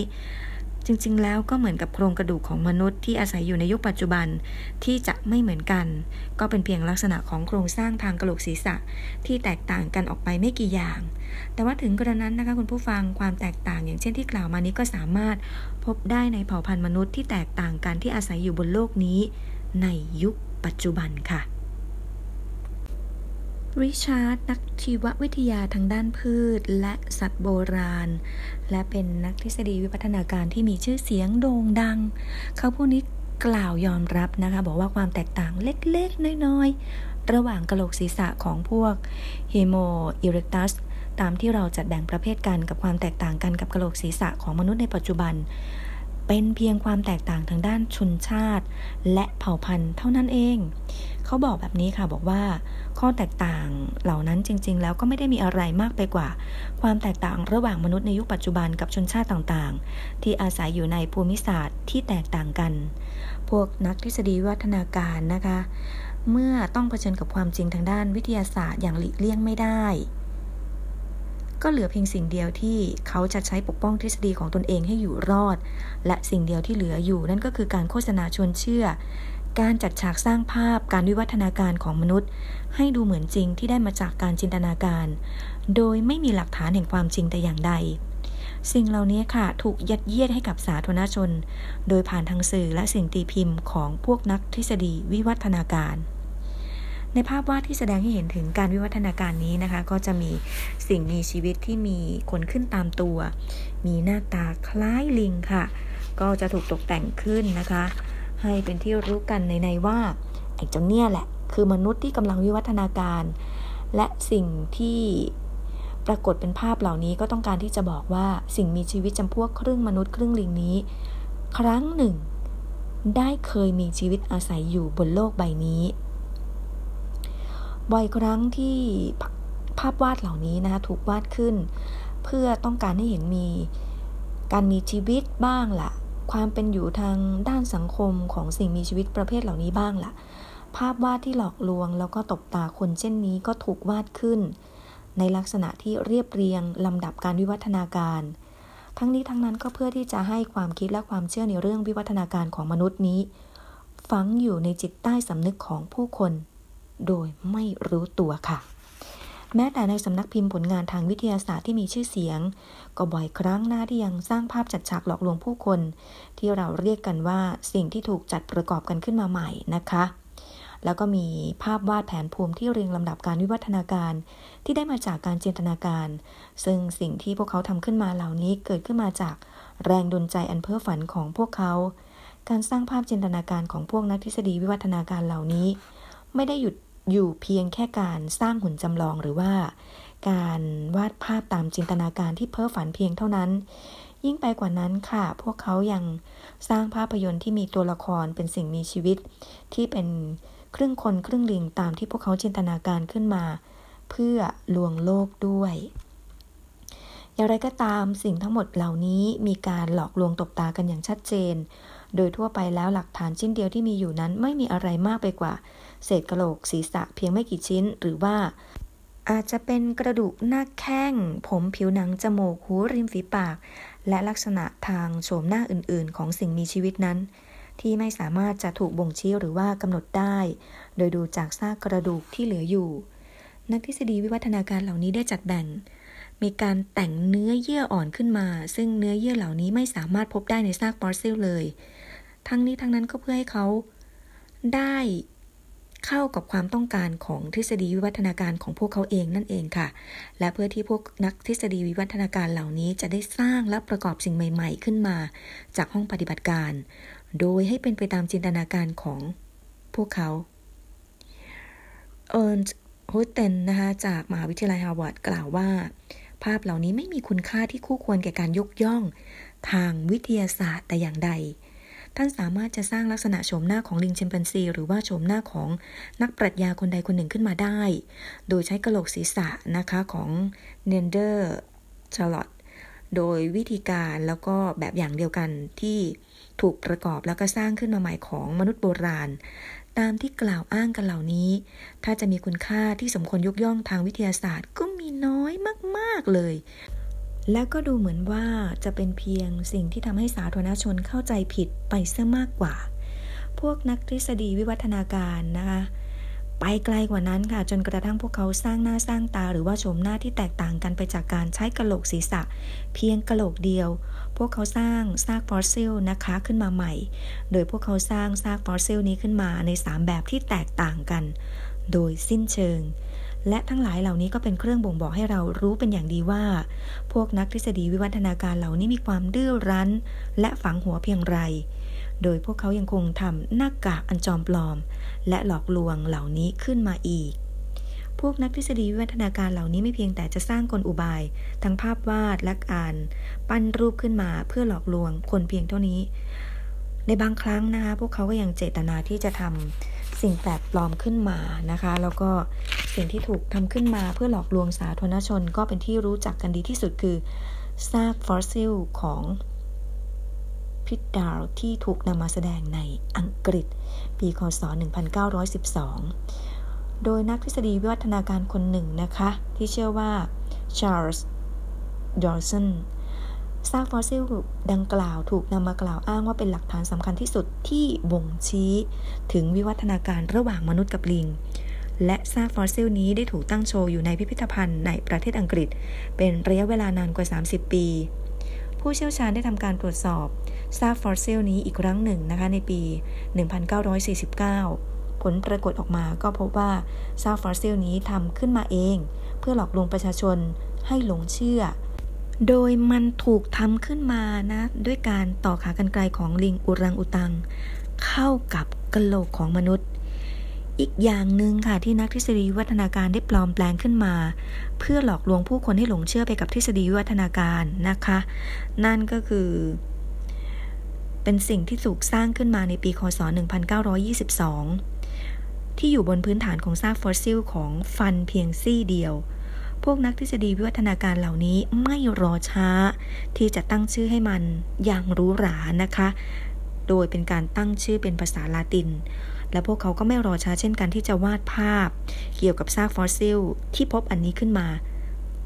จริงๆ แล้วก็เหมือนกับโครงกระดูกของมนุษย์ที่อาศัยอยู่ในยุคปัจจุบันที่จะไม่เหมือนกัน ก็เป็นเพียงลักษณะของโครงสร้างทางกระโหลกศีรษะที่แตกต่างกันออกไปไม่กี่อย่าง แต่ว่าถึงกระนั้นนะคะคุณผู้ฟังความแตกต่าง อย่างเช่นที่กล่าวมานี้ก็สามารถพบได้ในเผ่าพันธุ์มนุษย์ที่แตกต่างกันที่อาศัยอยู่บนโลกนี้ ในยุคปัจจุบันค่ะ ริชาร์ดนักชีววิทยาทางด้านพืชและสัตว์โบราณ และเป็นนักทฤษฎีวิพัฒนาการที่มีชื่อเสียงโด่งดัง เขาผู้นี้กล่าวยอมรับนะคะ บอกว่าความแตกต่างเล็กๆ น้อยๆ ระหว่างกระโหลกศีรษะของพวกเฮโมอิเรตัสตามที่เราจัดแบ่งประเภทกันกับความแตกต่างกันกับกระโหลกศีรษะของมนุษย์ในปัจจุบัน เป็นเพียงความแตกต่างทางด้านชนชาติ และเผ่าพันธุ์เท่านั้นเอง เขาบอกแบบนี้ค่ะบอกว่า ข้อแตกต่างเหล่านั้นจริง ๆ แล้วก็ไม่ได้มีอะไรมากไปกว่า ความแตกต่างระหว่างมนุษย์ในยุคปัจจุบันกับชนชาติต่างๆ ที่อาศัยอยู่ในภูมิศาสตร์ที่แตกต่างกัน พวกนักทฤษฎีวัฒนาการนะคะ เมื่อต้องเผชิญกับความจริงทางด้านวิทยาศาสตร์อย่างหลีกเลี่ยงไม่ได้ ก็เหลือเพียงสิ่งเดียวที่เขาจะใช้ปกป้องทฤษฎีของตนเองให้อยู่รอด และสิ่งเดียวที่เหลืออยู่นั่นก็คือการโฆษณาชวนเชื่อการจัดฉากสร้างภาพการวิวัฒนาการของมนุษย์ ให้ดูเหมือนจริงที่ได้มาจากการจินตนาการ โดยไม่มีหลักฐานแห่งความจริงแต่อย่างใด สิ่งเหล่านี้ค่ะถูกยัดเยียดให้กับสาธารณชน โดยผ่านทางสื่อและสิ่งตีพิมพ์ของพวกนักทฤษฎีวิวัฒนาการในภาพวาดที่แสดงให้เห็นถึงการวิวัฒนาการนี้นะคะ ก็จะมีสิ่งมีชีวิตที่มีขนขึ้นตามตัว มีหน้าตาคล้ายลิงค่ะ ก็จะถูกตกแต่งขึ้นนะคะ ให้เป็นที่รู้กันในในว่าไอ้เจ้าเนี่ยแหละ คือมนุษย์ที่กำลังวิวัฒนาการ และสิ่งที่ปรากฏเป็นภาพเหล่านี้ก็ต้องการที่จะบอกว่าสิ่งมีชีวิตจำพวกครึ่งมนุษย์ครึ่งลิงนี้ ครั้งหนึ่ง ได้เคยมีชีวิตอาศัยอยู่บนโลกใบนี้บ่อยครั้งที่ภาพวาดเหล่านี้นะคะถูกวาดขึ้น เพื่อต้องการให้เห็นมีการมีชีวิตบ้างละ่ะ ความเป็นอยู่ทางด้านสังคมของสิ่งมีชีวิตประเภทเหล่านี้บ้างละ่ะ ภาพวาดที่หลอกลวง แล้วก็ตบตาคนเช่นนี้ก็ถูกวาดขึ้น ในลักษณะที่เรียบเรียงลำดับการวิวัฒนาการ ทั้งนี้ทั้งนั้นก็เพื่อที่จะให้ความคิดและความเชื่อในเรื่องวิวัฒนาการของมนุษย์นี้ ฝังอยู่ในจิตใต้สำนึกของผู้คน โดยไม่รู้ตัวค่ะแม้แต่ในสำนักพิมพ์ผลงานทางวิทยาศาสตร์ที่มีชื่อเสียง ก็บ่อยครั้งหน้าที่ยังสร้างภาพจัดฉากหลอกลวงผู้คน ที่เราเรียกกันว่าสิ่งที่ถูกจัดประกอบกันขึ้นมาใหม่นะคะ แล้วก็มีภาพวาดแผนภูมิที่เรียงลำดับการวิวัฒนาการ ที่ได้มาจากการจินตนาการ ซึ่งสิ่งที่พวกเขาทำขึ้นมาเหล่านี้เกิดขึ้นมาจากแรงดลใจอันเพ้อฝันของพวกเขา การสร้างภาพจินตนาการของพวกนักทฤษฎีวิวัฒนาการเหล่านี้ ไม่ได้หยุดอยู่เพียงแค่การสร้างหุ่นจำลองหรือว่า การวาดภาพตามจินตนาการที่เพ้อฝันเพียงเท่านั้น ยิ่งไปกว่านั้นค่ะ พวกเขายังสร้างภาพยนตร์ที่มีตัวละครเป็นสิ่งมีชีวิต ที่เป็น ครึ่งคนครึ่งลิงตามที่พวกเขาจินตนาการขึ้นมา เพื่อลวงโลกด้วย อย่างไรก็ตามสิ่งทั้งหมดเหล่านี้มีการหลอกลวงตบตากันอย่างชัดเจน โดยทั่วไปแล้วหลักฐานชิ้นเดียวที่มีอยู่นั้นไม่มีอะไรมากไปกว่า เศษกระโหลกศีรษะเพียงไม่กี่ชิ้น หรือว่าอาจจะเป็นกระดูกหน้าแข้ง ผมผิวหนังจมูกหูริมฝีปาก และลักษณะทางโฉมหน้าอื่นๆ ของสิ่งมีชีวิตนั้น ที่ไม่สามารถจะถูกบ่งชี้หรือว่ากำหนดได้ โดยดูจากซากกระดูกที่เหลืออยู่ นักทฤษฎีวิวัฒนาการเหล่านี้ได้จัดแบ่ง มีการแต่งเนื้อเยื่ออ่อนขึ้นมา ซึ่งเนื้อเยื่อเหล่านี้ไม่สามารถพบได้ในซากฟอสซิลเลย ทั้งนี้ทั้งนั้นก็เพื่อให้เขาได้เข้ากับความต้องการของทฤษฎีวิวัฒนาการของพวกเขาเองนั่นเองค่ะ และเพื่อที่พวกนักทฤษฎีวิวัฒนาการเหล่านี้จะได้สร้างและประกอบสิ่งใหม่ ๆ ขึ้นมา จากห้องปฏิบัติการ โดยให้เป็นไปตามจินตนาการของพวกเขาเอิร์นโฮเทนนะคะจากมหาวิทยาลัยฮาร์วาร์ดกล่าวว่า ภาพเหล่านี้ไม่มีคุณค่าที่คู่ควรแก่การยกย่องทางวิทยาศาสตร์แต่อย่างใด ท่านสามารถจะสร้างลักษณะโฉมหน้าของลิงชิมแปนซีหรือว่าโฉมหน้าของนักปรัชญาคนใดคนหนึ่งขึ้นมาได้ โดยใช้กระโหลกศีรษะนะคะของเนนเดอร์ชาร์ลอต โดยวิธีการแล้วก็แบบอย่างเดียวกันที่ถูกประกอบแล้วก็สร้างขึ้นมาใหม่ของมนุษย์โบราณ ตามที่กล่าวอ้างกันเหล่านี้ ถ้าจะมีคุณค่าที่สมควรยกย่องทางวิทยาศาสตร์ ก็มีน้อยมาก ๆ เลย แล้วก็ดูเหมือนว่าจะเป็นเพียงสิ่งที่ทำให้สาธารณชนเข้าใจผิดไปเสียมากกว่า พวกนักทฤษฎีวิวัฒนาการนะคะ ไปไกลกว่านั้นค่ะ จนกระทั่งพวกเขาสร้างหน้าสร้างตา หรือว่าโฉมหน้าที่แตกต่างกันไปจากการใช้กระโหลกศีรษะ เพียงกระโหลกเดียว พวกเขาสร้างซากฟอสซิลนะคะขึ้นมาใหม่ โดยพวกเขาสร้างซากฟอสซิลนี้ขึ้นมาใน 3 แบบที่แตกต่างกัน โดยสิ้นเชิง และทั้งหลายเหล่านี้ก็เป็นเครื่องบ่งบอกให้เรารู้เป็นอย่างดีว่า พวกนักทฤษฎีวิวัฒนาการเหล่านี้มีความดื้อรั้น และฝังหัวเพียงไร โดยพวกเขายังคงทำหน้ากากอันจอมปลอม และหลอกลวงเหล่านี้ขึ้นมาอีก พวกนักทฤษฎีวิวัฒนาการเหล่านี้ไม่เพียงแต่จะสร้างกลอุบาย ทั้งภาพวาดและการปั้นรูปขึ้นมาเพื่อหลอกลวงคนเพียงเท่านี้ ในบางครั้งนะคะพวกเขาก็ยังเจตนาที่จะททำสิ่งแปลกปลอมขึ้นมานะคะ แล้วก็สิ่งที่ถูกทำขึ้นมาเพื่อหลอกลวงสาธารณชนก็เป็นที่รู้จักกันดีที่สุดคือซากฟอสซิลของพิลต์ดาวน์ที่ถูกนำมาแสดงในอังกฤษ ปีคศ 1912 โดยนักทฤษฎีวิวัฒนาการคนหนึ่งนะคะ ที่ชื่อว่าชาร์ลส์ดอว์สันซากฟอสซิลดังกล่าวถูกนำมากล่าวอ้างว่าเป็นหลักฐานสำคัญที่สุดที่บ่งชี้ ถึงวิวัฒนาการระหว่างมนุษย์กับลิง และซากฟอสซิลนี้ได้ถูกตั้งโชว์อยู่ในพิพิธภัณฑ์ในประเทศอังกฤษ เป็นระยะเวลานานกว่า 30 ปี ผู้เชี่ยวชาญได้ทำการตรวจสอบซากฟอสซิลนี้อีกครั้งหนึ่งนะคะในปี 1949 ผลปรากฏออกมาก็พบว่าซากฟอสซิลนี้ทำขึ้นมาเอง เพื่อหลอกลวงประชาชนให้หลงเชื่อ โดยมันถูกทำขึ้นมานะ ด้วยการต่อขากรรไกรของลิงอุรังอุตัง เข้ากับกระโหลกของมนุษย์ อีกอย่างหนึ่งค่ะที่นักทฤษฎีวัฒนาการได้ปลอมแปลงขึ้นมา เพื่อหลอกลวงผู้คนให้หลงเชื่อไปกับทฤษฎีวัฒนาการนะคะ นั่นก็คือ เป็นสิ่งที่ถูกสร้างขึ้นมาในปีคศ 1922 ที่อยู่บนพื้นฐานของซากฟอสซิลของฟันเพียงซี่เดียว พวกนักทฤษฎีวิวัฒนาการเหล่านี้ไม่รอช้า ที่จะตั้งชื่อให้มันอย่างหรู้หรานะคะ โดยเป็นการตั้งชื่อเป็นภาษาลาติน และพวกเขาก็ไม่รอช้าเช่นกันที่จะวาดภาพ เกี่ยวกับซากฟอสซิลที่พบอันนี้ขึ้นมา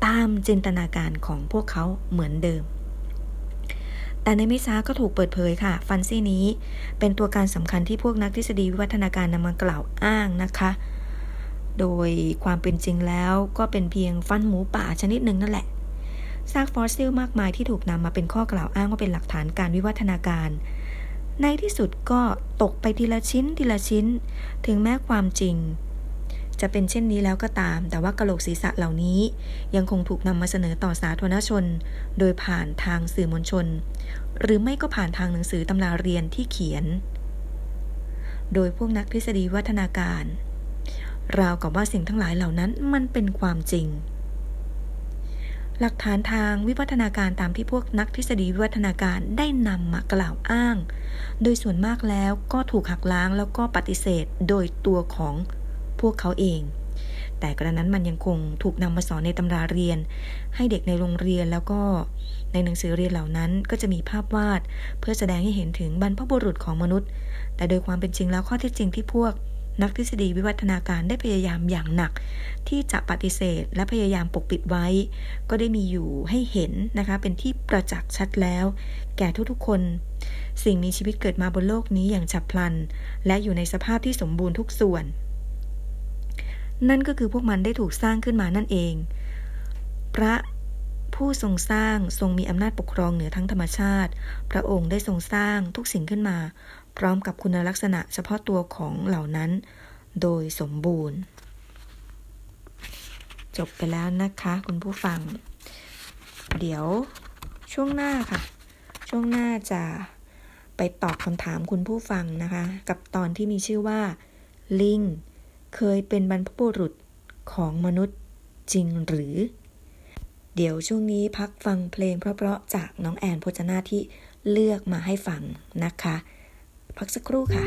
ตามจินตนาการของพวกเขาเหมือนเดิม แต่ในไม่ช้าก็ถูกเปิดเผยค่ะ ฟันซี่นี้เป็นตัวการสำคัญที่พวกนักทฤษฎีวิวัฒนาการนำมากล่าวอ้างนะคะ โดยความเป็นจริงแล้วก็เป็นเพียงฟันหมูป่าชนิดหนึ่งนั่นแหละซากฟอสซิลมากมายที่ถูกนำมาเป็นข้อกล่าวอ้างว่าเป็นหลักฐานการวิวัฒนาการ ในที่สุดก็ตกไปทีละชิ้นทีละชิ้น ถึงแม้ความจริง จะเป็นเช่นนี้แล้วก็ตาม แต่ว่ากะโหลกศีรษะเหล่านี้ยังคงถูกนำมาเสนอต่อสาธารณชน โดยผ่านทางสื่อมวลชน หรือไม่ก็ผ่านทางหนังสือตำราเรียนที่เขียน โดยพวกนักทฤษฎีวัฒนาการ ราวกับว่าสิ่งทั้งหลายเหล่านั้นมันเป็นความจริง หลักฐานทางวิวัฒนาการตามที่พวกนักทฤษฎีวิวัฒนาการได้นำมากล่าวอ้าง โดยส่วนมากแล้วก็ถูกหักล้างแล้วก็ปฏิเสธโดยตัวของพวกเขาเอง แต่กระนั้นมันยังคงถูกนำมาสอนในตำราเรียน ให้เด็กในโรงเรียนแล้วก็ในหนังสือเรียนเหล่านั้นก็จะมีภาพวาด เพื่อแสดงให้เห็นถึงบรรพบุรุษของมนุษย์ แต่โดยความเป็นจริงแล้วข้อเท็จจริงที่พวก นักทฤษฎีวิวัฒนาการได้พยายามอย่างหนัก ที่จะปฏิเสธและพยายามปกปิดไว้ ก็ได้มีอยู่ให้เห็นนะคะ เป็นที่ประจักษ์ชัดแล้ว แก่ทุกๆคน สิ่งมีชีวิตเกิดมาบนโลกนี้อย่างฉับพลัน และอยู่ในสภาพที่สมบูรณ์ทุกส่วน นั่นก็คือพวกมันได้ถูกสร้างขึ้นมานั่นเอง พระผู้ทรงสร้างทรงมีอำนาจปกครองเหนือทั้งธรรมชาติ พระองค์ได้ทรงสร้างทุกสิ่งขึ้นมา พร้อมกับคุณลักษณะเฉพาะตัวของเหล่านั้น โดยสมบูรณ์ จบไปแล้วนะคะคุณผู้ฟัง เดี๋ยวช่วงหน้าค่ะ ช่วงหน้าจะไปตอบคำถามคุณผู้ฟังนะคะ กับตอนที่มีชื่อว่า ลิง เคยเป็นบรรพบุรุษของมนุษย์จริงหรือ เดี๋ยวช่วงนี้พักฟังเพลงเพราะๆจากน้องแอนพจนาที่เลือกมาให้ฟังนะคะ พักสักครู่ค่ะ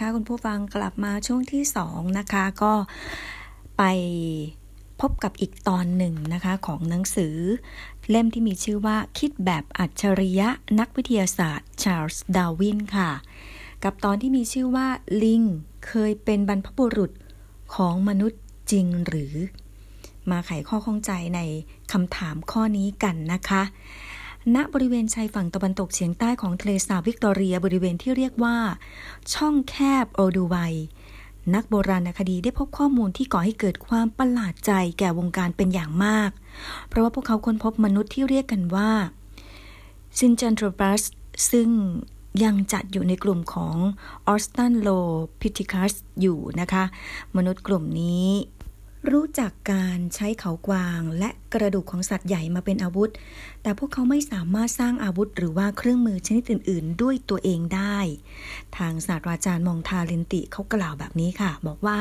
นะคะ คุณผู้ฟังกลับมาช่วงที่สองนะคะ ก็ไปพบกับอีกตอนหนึ่งนะคะ ของหนังสือ เล่มที่มีชื่อว่าคิดแบบอัจฉริยะนักวิทยาศาสตร์ ชาร์ลส์ดาร์วินค่ะ กับตอนที่มีชื่อว่าลิงเคยเป็นบรรพบุรุษของมนุษย์จริงหรือ มาไขข้อข้องใจในคำถามข้อนี้กันนะคะ ณบริเวณชายฝั่งตะวันตกเฉียงใต้ของทะเลสาบวิกตอเรียบริเวณที่เรียกว่า ช่องแคบโอดูไวนักโบราณคดีได้พบข้อมูลที่ก่อให้เกิดความประหลาดใจแก่วงการเป็นอย่างมาก เพราะว่าพวกเขาค้นพบมนุษย์ที่เรียกกันว่าซินจันทรปัสซึ่งยังจัดอยู่ในกลุ่มของออสตันโลพิทิคัสอยู่นะคะ มนุษย์กลุ่มนี้ รู้จักการใช้เขากวางและกระดูกของสัตว์ใหญ่มาเป็นอาวุธ แต่พวกเขาไม่สามารถสร้างอาวุธหรือว่าเครื่องมือชนิดอื่น ๆ ด้วยตัวเองได้ ทางศาสตราจารย์มองทาเลนติเขากล่าวแบบนี้ค่ะ บอกว่า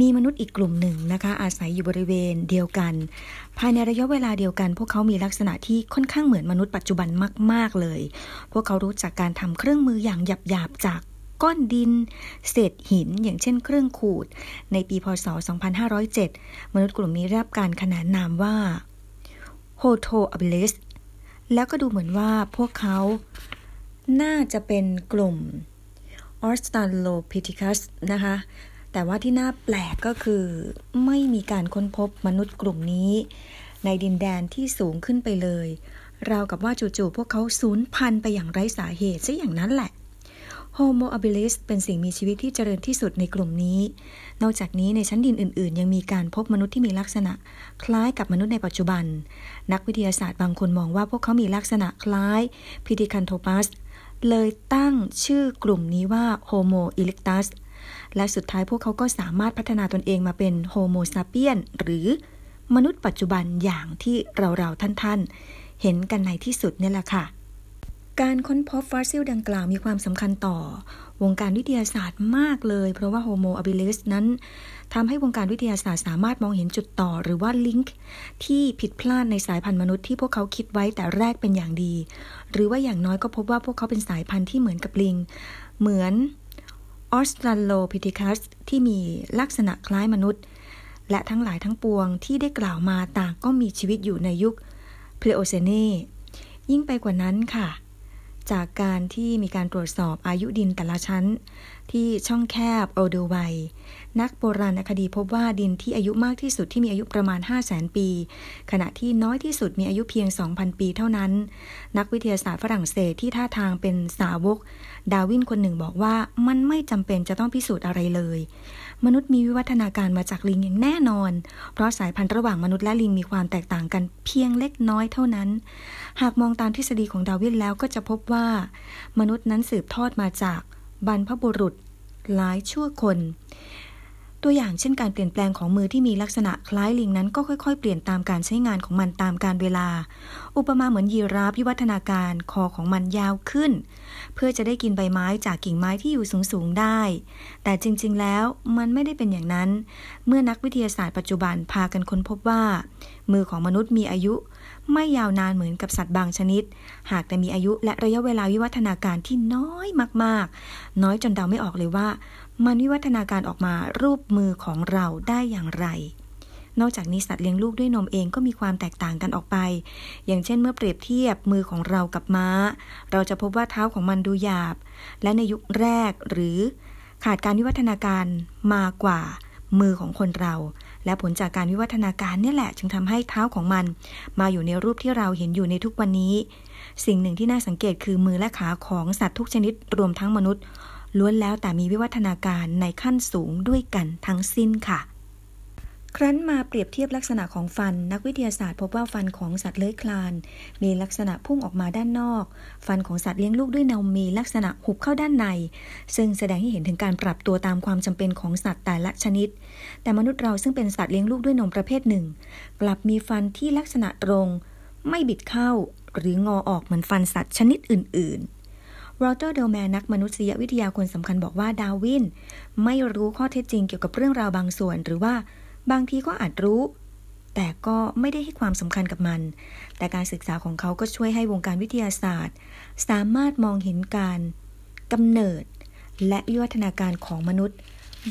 มีมนุษย์อีกกลุ่มหนึ่งนะคะ อาศัยอยู่บริเวณเดียวกัน ภายในระยะเวลาเดียวกัน พวกเขามีลักษณะที่ค่อนข้างเหมือนมนุษย์ปัจจุบันมาก ๆ เลย พวกเขารู้จักการทำเครื่องมืออย่างหยาบๆจาก ก้อนดิน เศษหิน อย่างเช่นเครื่องขูด ในปีพศ 2507 มนุษย์กลุ่มนี้รับการขนานนามว่าโฮโทอ b ิ l สแล้วก็ดูเหมือนว่าพวกเขา น่าจะเป็นกลุ่มออสตันโลพิทิคัสนะคะ แต่ว่าที่น่าแปลกก็คือ ไม่มีการค้นพบมนุษย์กลุ่มนี้ ในดินแดนที่สูงขึ้นไปเลย ราวกับว่าจู่ๆพวกเขาสูญพันธุ์ไปอย่างไร้สาเหตุซะอย่างนั้นแหละ Homo habilis เป็นสิ่งมีชีวิตที่เจริญที่สุดในกลุ่มนี้ นอกจากนี้ในชั้นดินอื่น ๆ ยังมีการพบมนุษย์ที่มีลักษณะ คล้ายกับมนุษย์ในปัจจุบัน นักวิทยาศาสตร์บางคนมองว่าพวกเขามีลักษณะคล้ายพิธิคันโทปัส เลยตั้งชื่อกลุ่มนี้ว่า Homo erectus และสุดท้ายพวกเขาก็สามารถพัฒนาตนเองมาเป็น Homo sapien หรือมนุษย์ปัจจุบันอย่างที่เราๆท่านๆ เห็นกันในที่สุดนี่แหละค่ะ การค้นพบฟอสซิลดังกล่าวมีความสำคัญต่อ วงการวิทยาศาสตร์มากเลย เพราะว่า Homo habilis นั้นทำให้วงการวิทยาศาสตร์สามารถมองเห็นจุดต่อ หรือว่าลิงก์ที่ผิดพลาดในสายพันธุ์มนุษย์ที่พวกเขาคิดไว้แต่แรกเป็นอย่างดี หรือว่าอย่างน้อยก็พบว่าพวกเขาเป็นสายพันธุ์ที่เหมือนกับลิง เหมือนออสตราโลพิทิคัสที่มีลักษณะคล้ายมนุษย์ และทั้งหลายทั้งปวงที่ได้กล่าวมาต่างก็มีชีวิตอยู่ในยุคเพลโอเซเนยิ่งไปกว่านั้นค่ะ จากการที่มีการตรวจสอบอายุดินแต่ละชั้น ที่ช่องแคบโอเดไวนักโบราณคดีพบว่าดินที่อายุมากที่สุดที่มีอายุประมาณ 5 0 0แสนปี ขณะที่น้อยที่สุดมีอายุเพียง 2,000 ปีเท่านั้น นักวิทยาศาสตร์ฝรั่งเศสที่ท่าทางเป็นสาวก ดาวินคนหนึ่งบอกว่ามันไม่จำเป็นจะต้องพิสูจน์อะไรเลย มนุษย์มีวิวัฒนาการมาจากลิงอย่างแน่นอน เพราะสายพันธุ์ระหว่างมนุษย์และลิงมีความแตกต่างกันเพียงเล็กน้อยเท่านั้น หากมองตามทฤษฎีของดาวินแล้วก็จะพบว่า มนุษย์นั้นสืบทอดมาจากบรรพบุรุษ หลายชั่วคน ตัวอย่างเช่นการเปลี่ยนแปลงของมือที่มีลักษณะคล้ายลิงนั้นก็ค่อย ๆ เปลี่ยนตามการใช้งานของมันตามการเวลา อุปมาเหมือนยีราฟวิวัฒนาการคอของมันยาวขึ้น เพื่อจะได้กินใบไม้จากกิ่งไม้ที่อยู่สูงๆได้ แต่จริงๆแล้วมันไม่ได้เป็นอย่างนั้น เมื่อนักวิทยาศาสตร์ปัจจุบันพากันค้นพบว่า มือของมนุษย์มีอายุ ไม่ยาวนานเหมือนกับสัตว์บางชนิด หากแต่มีอายุและระยะเวลาวิวัฒนาการที่น้อยมากๆ น้อยจนเดาไม่ออกเลยว่า มันวิวัฒนาการออกมารูปมือของเราได้อย่างไร นอกจากนี้สัตว์เลี้ยงลูกด้วยนมเองก็มีความแตกต่างกันออกไป อย่างเช่นเมื่อเปรียบเทียบมือของเรากับม้า เราจะพบว่าเท้าของมันดูหยาบ และในยุคแรกหรือขาดการวิวัฒนาการมากว่ามือของคนเรา และผลจากการวิวัฒนาการนี่แหละ จึงทำให้เท้าของมัน มาอยู่ในรูปที่เราเห็นอยู่ในทุกวันนี้ สิ่งหนึ่งที่น่าสังเกตคือมือและขาของสัตว์ทุกชนิดรวมทั้งมนุษย์ ล้วนแล้วแต่มีวิวัฒนาการในขั้นสูงด้วยกันทั้งสิ้นค่ะ ครั้นมาเปรียบเทียบลักษณะของฟัน นักวิทยาศาสตร์พบว่าฟันของสัตว์เลื้อยคลาน มีลักษณะพุ่งออกมาด้านนอก ฟันของสัตว์เลี้ยงลูกด้วยนมมีลักษณะหุบเข้าด้านใน ซึ่งแสดงให้เห็นถึงการปรับตัวตามความจำเป็นของสัตว์แต่ละชนิด แต่มนุษย์เราซึ่งเป็นสัตว์เลี้ยงลูกด้วยนมประเภทหนึ่ง กลับมีฟันที่ลักษณะตรง ไม่บิดเข้า หรืองอออกเหมือนฟันสัตว์ชนิดอื่น ๆ โรเตอร์เดลแมนนักมนุษยวิทยาคนสำคัญบอกว่าดาวิน ไม่รู้ข้อเท็จจริงเกี่ยวกับเรื่องราวบางส่วน หรือว่าบางทีก็อาจรู้ แต่ก็ไม่ได้ให้ความสำคัญกับมัน แต่การศึกษาของเขาก็ช่วยให้วงการวิทยาศาสตร์ สามารถมองเห็นการกำเนิด และวิวัฒนาการของมนุษย์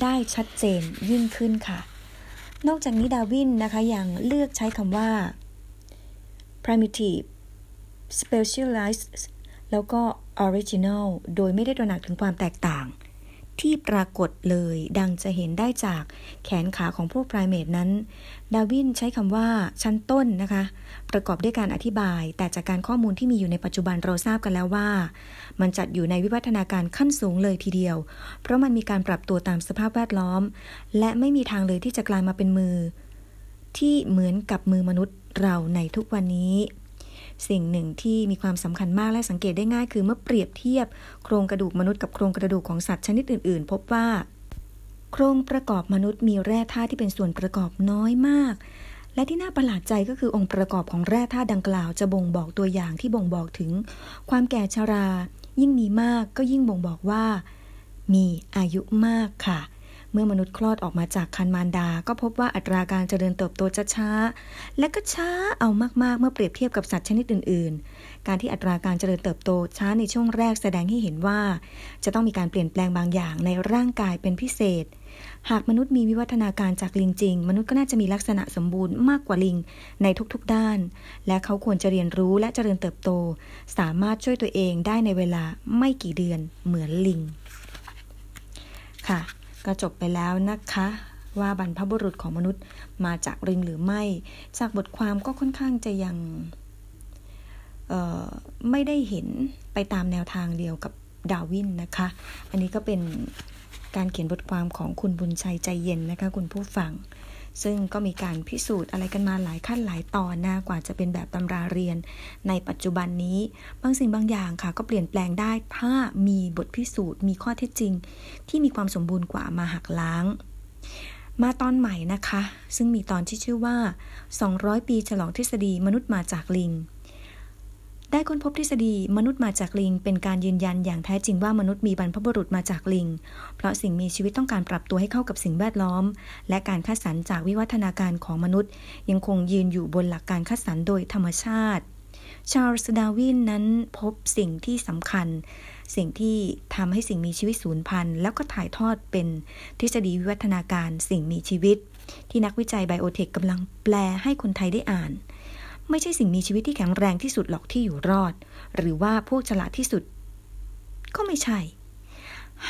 ได้ชัดเจนยิ่งขึ้นค่ะ นอกจากนี้ดาวินนะคะยังเลือกใช้คำว่า primitive specialized แล้วก็ original โดยไม่ได้ตระหนักถึงความแตกต่าง ที่ปรากฏเลยดังจะเห็นได้จากแขนขาของพวกไพรเมตนั้น ดาวินใช้คำว่าชั้นต้นนะคะ ประกอบด้วยการอธิบาย แต่จากการข้อมูลที่มีอยู่ในปัจจุบันเราทราบกันแล้วว่า มันจัดอยู่ในวิวัฒนาการขั้นสูงเลยทีเดียว เพราะมันมีการปรับตัวตามสภาพแวดล้อม และไม่มีทางเลยที่จะกลายมาเป็นมือ ที่เหมือนกับมือมนุษย์เราในทุกวันนี้ สิ่งหนึ่งที่มีความสำคัญมากและสังเกตได้ง่ายคือเมื่อเปรียบเทียบ โครงกระดูกมนุษย์กับโครงกระดูกของสัตว์ชนิดอื่น ๆ พบว่า โครงประกอบมนุษย์มีแร่ธาตุที่เป็นส่วนประกอบน้อยมาก และที่น่าประหลาดใจก็คือองค์ประกอบของแร่ธาตุดังกล่าวจะบ่งบอกตัวอย่างที่บ่งบอกถึง ความแก่ชรา ยิ่งมีมากก็ยิ่งบ่งบอกว่า มีอายุมากค่ะ เมื่อมนุษย์คลอดออกมาจากคันมารดา ก็พบว่าอัตราการเจริญเติบโตจะช้า และก็ช้าเอามากๆ เมื่อเปรียบเทียบกับสัตว์ชนิดอื่น ๆ การที่อัตราการเจริญเติบโตช้าในช่วงแรกแสดงให้เห็นว่า จะต้องมีการเปลี่ยนแปลงบางอย่างในร่างกายเป็นพิเศษ หากมนุษย์มีวิวัฒนาการจากลิงจริง มนุษย์ก็น่าจะมีลักษณะสมบูรณ์มากกว่าลิงในทุกๆด้าน และเขาควรจะเรียนรู้และเจริญเติบโต สามารถช่วยตัวเองได้ในเวลาไม่กี่เดือนเหมือนลิง ค่ะ ก็จบไปแล้วนะคะ ว่าบรรพบุรุษของมนุษย์มาจากลิงหรือไม่ จากบทความก็ค่อนข้างจะยังไม่ได้เห็นไปตามแนวทางเดียวกับดาวินนะคะ อันนี้ก็เป็นการเขียนบทความของคุณบุญชัยใจเย็นนะคะ คุณผู้ฟัง ซึ่งก็มีการพิสูจน์อะไรกันมาหลายขั้นหลายตอนนะกว่าจะเป็นแบบตำราเรียน ในปัจจุบันนี้บางสิ่งบางอย่างค่ะ ก็เปลี่ยนแปลงได้ถ้ามีบทพิสูจน์ มีข้อเท็จจริง ที่มีความสมบูรณ์กว่ามาหักล้าง มาตอนใหม่นะคะ ซึ่งมีตอนที่ชื่อว่า 200 ปีฉลองทฤษฎีมนุษย์มาจากลิง ได้ค้นพบทฤษฎีมนุษย์มาจากลิง เป็นการยืนยันอย่างแท้จริงว่ามนุษย์มีบรรพบุรุษมาจากลิง เพราะสิ่งมีชีวิตต้องการปรับตัวให้เข้ากับสิ่งแวดล้อม และการคัดสรรจากวิวัฒนาการของมนุษย์ ยังคงยืนอยู่บนหลักการคัดสรรโดยธรรมชาติ ชาร์ลส์ดาวินนั้นพบสิ่งที่สำคัญ สิ่งที่ทำให้สิ่งมีชีวิตสูญพันธุ์แล้วก็ถ่ายทอดเป็นทฤษฎีวิวัฒนาการสิ่งมีชีวิต ที่นักวิจัยไบโอเทคกำลังแปลให้คนไทยได้อ่าน ไม่ใช่สิ่งมีชีวิตที่แข็งแรงที่สุดหรอกที่อยู่รอด หรือว่าพวกฉลาดที่สุด ก็ไม่ใช่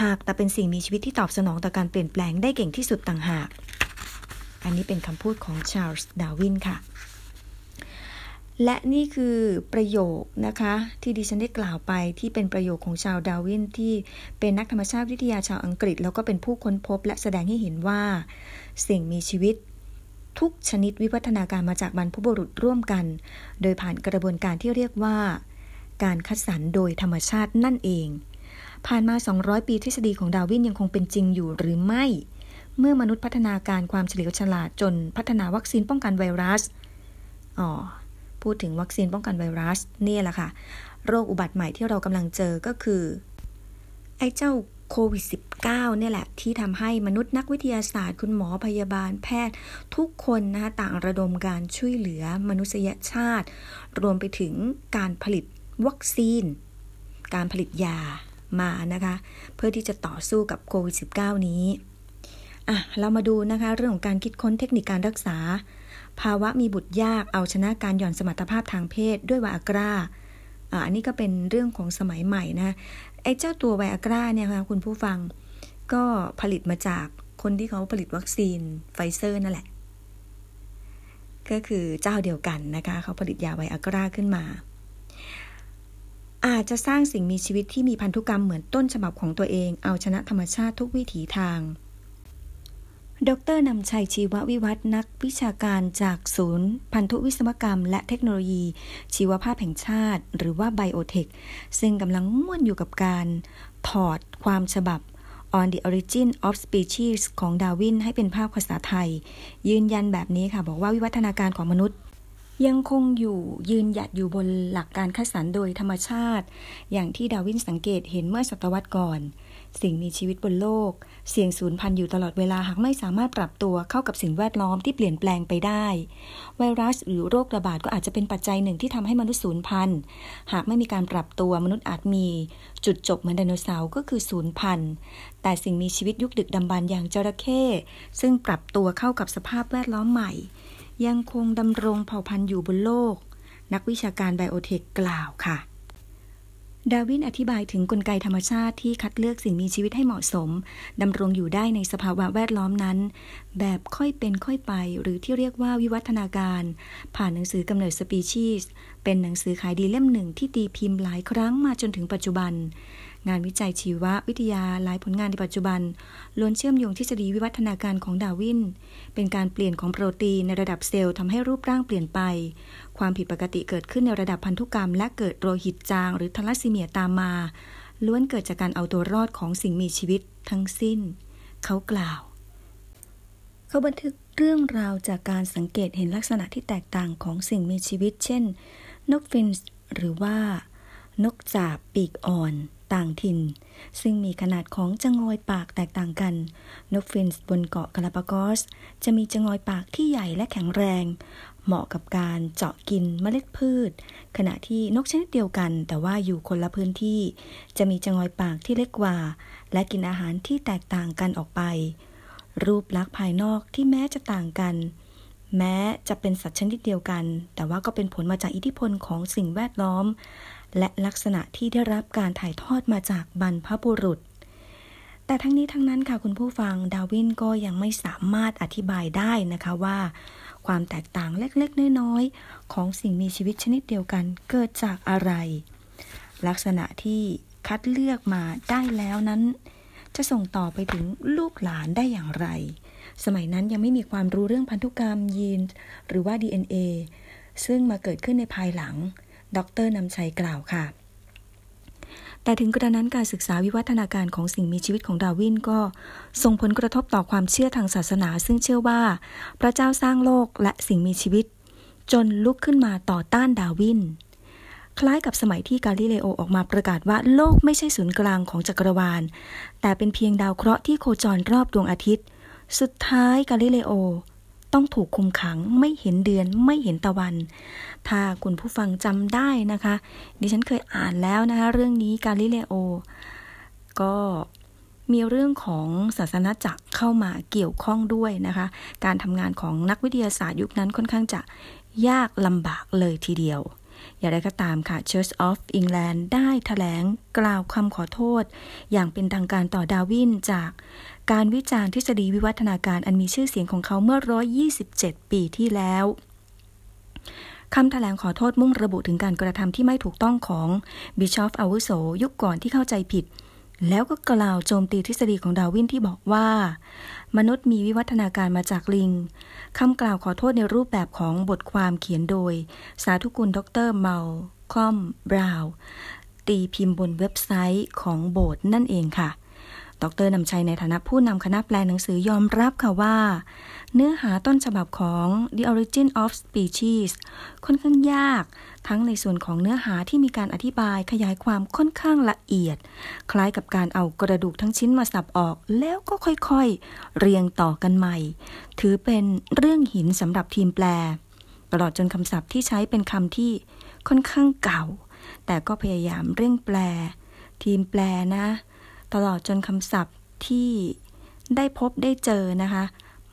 หากแต่เป็นสิ่งมีชีวิตที่ตอบสนองต่อการเปลี่ยนแปลงได้เก่งที่สุดต่างหาก อันนี้เป็นคำพูดของชาร์ลส์ดาวินค่ะ และนี่คือประโยคนะคะ ที่ดิฉันได้กล่าวไปที่เป็นประโยคของชาวดาวินที่เป็นนักธรรมชาติวิทยาชาวอังกฤษ แล้วก็เป็นผู้ค้นพบและแสดงให้เห็นว่า สิ่งมีชีวิต ทุกชนิดวิวัฒนาการมาจากบรรพบุรุษร่วมกัน โดยผ่านกระบวนการที่เรียกว่า การคัดสรรโดยธรรมชาตินั่นเอง ผ่านมา 200 ปีทฤษฎีของดาวินยังคงเป็นจริงอยู่หรือไม่ เมื่อมนุษย์พัฒนาการความเฉลียวฉลาดจนพัฒนาวัคซีนป้องกันไวรัสอ๋อพูดถึงวัคซีนป้องกันไวรัสเนี่ยแหละค่ะ โรคอุบัติใหม่ที่เรากำลังเจอก็คือ ไอ้เจ้า โควิด -19 เนี่ยแหละที่ทำให้มนุษย์นักวิทยาศาสตร์ คุณหมอพยาบาลแพทย์ ทุกคนนะคะต่างระดมการช่วยเหลือมนุษยชาติ รวมไปถึงการผลิตวัคซีน การผลิตยามานะคะ เพื่อที่จะต่อสู้กับโควิด -19 นี้อะเรามาดูนะคะเรื่องของการคิดค้นเทคนิคการรักษา ภาวะมีบุตรยากเอาชนะการหย่อนสมรรถภาพทางเพศด้วยไวอากราอันนี้ก็เป็นเรื่องของสมัยใหม่นะ ไอ้เจ้าตัวไวอากราเนี่ยค่ะคุณผู้ฟังก็ผลิตมาจากคนที่เขาผลิตวัคซีนไฟเซอร์นั่นแหละ ก็คือเจ้าเดียวกันนะคะ เขาผลิตยาไวอากราขึ้นมา อาจจะสร้างสิ่งมีชีวิตที่มีพันธุกรรมเหมือนต้นฉบับของตัวเอง เอาชนะธรรมชาติทุกวิถีทาง ดรนำชัยชีววิวัฒนักวิชาการจากศูนย์ พันธุวิศวกรรม และเทคโนโลยี ชีวภาพแห่งชาติ หรือว่าไบโอเทค ซึ่งกำลังม่วนอยู่กับการถอดความฉบับ On the Origin of Species ของดาวินให้เป็นภาพภาษาไทย ยืนยันแบบนี้ค่ะ บอกว่าวิวัฒนาการของมนุษย์ ยังคงอยู่ยืนหยัดอยู่บนหลักการคัดสรรโดยธรรมชาติ อย่างที่ดาวินสังเกตเห็นเมื่อศตวรรษก่อน สิ่งมีชีวิตบนโลก เสี่ยงสูญพันธุ์อยู่ตลอดเวลาหากไม่สามารถปรับตัวเข้ากับสิ่งแวดล้อมที่เปลี่ยนแปลงไปได้ ไวรัสหรือโรคระบาดก็อาจจะเป็นปัจจัยหนึ่งที่ทำให้มนุษย์สูญพันธุ์ หากไม่มีการปรับตัวมนุษย์อาจมี จุดจบเหมือนไดโนเสาร์ก็คือสูญพันธุ์ แต่สิ่งมีชีวิตยุคดึกดำบรรอย่างจระเข้ซึ่งปรับตัวเข้ากับสภาพแวดล้อมใหม่ ยังคงดำรงเผ่าพันธุ์อยู่บนโลก นักวิชาการไบโอเทคกล่าวค่ะ ดาวินอธิบายถึงกลไกธรรมชาติที่คัดเลือกสิ่งมีชีวิตให้เหมาะสมดำรงอยู่ได้ในสภาวะแวดล้อมนั้น แบบค่อยเป็นค่อยไป หรือที่เรียกว่าวิวัฒนาการ ผ่านหนังสือกำเนิดสปีชีส์เป็นหนังสือขายดีเล่มหนึ่งที่ตีพิมพ์หลายครั้งมาจนถึงปัจจุบัน งานวิจัยชีววิทยาหลายผลงานในปัจจุบันล้วนเชื่อมโยงทฤษฎีวิวัฒนาการของดาวิน เป็นการเปลี่ยนของโปรตีนในระดับเซลล์ทำให้รูปร่างเปลี่ยนไป ความผิดปกติเกิดขึ้นในระดับพันธุกรรม และเกิดโลหิตจาง หรือธาลัสซีเมียตามมา ล้วนเกิดจากการเอาตัวรอดของสิ่งมีชีวิตทั้งสิ้น เขากล่าว เขาบันทึกเรื่องราวจากการสังเกตเห็นลักษณะที่แตกต่างของสิ่งมีชีวิต เช่น นกฟินช์หรือว่า นกจาบปีกอ่อนต่างถิ่น ซึ่งมีขนาดของจงอยปากแตกต่างกัน นกฟินช์บนเกาะกาลาปากอส จะมีจงอยปากที่ใหญ่และแข็งแรง เหมาะกับการเจาะกินเมล็ดพืช ขณะที่นกชนิดเดียวกัน แต่ว่าอยู่คนละพื้นที่ จะมีจงอยปากที่เล็กกว่า และกินอาหารที่แตกต่างกันออกไป รูปลักษณ์ภายนอกที่แม้จะต่างกัน แม้จะเป็นสัตว์ชนิดเดียวกัน แต่ว่าก็เป็นผลมาจากอิทธิพลของสิ่งแวดล้อม และลักษณะที่ได้รับการถ่ายทอดมาจากบรรพบุรุษแต่ทั้งนี้ทั้งนั้นค่ะคุณผู้ฟังดาวินก็ยังไม่สามารถอธิบายได้นะคะว่า ความแตกต่างเล็กๆ น้อยๆ ของสิ่งมีชีวิตชนิดเดียวกันเกิดจากอะไร ลักษณะที่คัดเลือกมาได้แล้วนั้น จะส่งต่อไปถึงลูกหลานได้อย่างไร สมัยนั้นยังไม่มีความรู้เรื่องพันธุกรรมยีนหรือว่า DNA ซึ่งมาเกิดขึ้นในภายหลัง ดรนำชัยกล่าวค่ะ แต่ถึงกระนั้นการศึกษาวิวัฒนาการของสิ่งมีชีวิตของดาวินก็ส่งผลกระทบต่อความเชื่อทางศาสนา ซึ่งเชื่อว่า พระเจ้าสร้างโลกและสิ่งมีชีวิต จนลุกขึ้นมาต่อต้านดาวิน คล้ายกับสมัยที่กาลิเลโอออกมาประกาศว่าโลกไม่ใช่ศูนย์กลางของจักรวาล แต่เป็นเพียงดาวเคราะห์ที่โคจรรอบดวงอาทิตย์ สุดท้ายกาลิเลโอ ต้องถูกคุมขังไม่เห็นเดือนไม่เห็นตะวัน ถ้าคุณผู้ฟังจำได้นะคะ ดิฉันเคยอ่านแล้วนะคะเรื่องนี้กาลิเลโอ ก็มีเรื่องของศาสนาจักรเข้ามาเกี่ยวข้องด้วยนะคะ การทำงานของนักวิทยาศาสตร์ยุคนั้นค่อนข้างจะยากลำบากเลยทีเดียว อย่างไรก็ตามค่ะ Church of England ได้ถแถลงกล่าวคำขอโทษ อย่างเป็นทางการต่อดาวินจาก การวิจารณ์ทฤษฎีวิวัฒนาการอันมีชื่อเสียงของเขาเมื่อ 127 ปีที่แล้วคำแถลงขอโทษมุ่งระบุถึงการกระทำที่ไม่ถูกต้องของบิชอฟอาวุโสยุคก่อนที่เข้าใจผิด แล้วก็กล่าวโจมตีทฤษฎีของดาวินที่บอกว่า มนุษย์มีวิวัฒนาการมาจากลิงคำกล่าวขอโทษในรูปแบบของบทความเขียนโดย สาธุกุลดรเมาคอมบราวตีพิมพ์บนเว็บไซต์ของโบสถ์นั่นเองค่ะ ดรนำชัยในฐานะผู้นำคณะแปลหนังสือยอมรับค่ะว่า เนื้อหาต้นฉบับของ The Origin of Species ค่อนข้างยาก ทั้งในส่วนของเนื้อหาที่มีการอธิบายขยายความค่อนข้างละเอียด คล้ายกับการเอากระดูกทั้งชิ้นมาสับออก แล้วก็ค่อยๆ เรียงต่อกันใหม่ ถือเป็นเรื่องหินสำหรับทีมแปล ตลอดจนคำศัพท์ที่ใช้เป็นคำที่ค่อนข้างเก่า แต่ก็พยายามเร่งแปล ทีมแปลนะ ตลอดจนคำศัพท์ที่ได้พบได้เจอนะคะ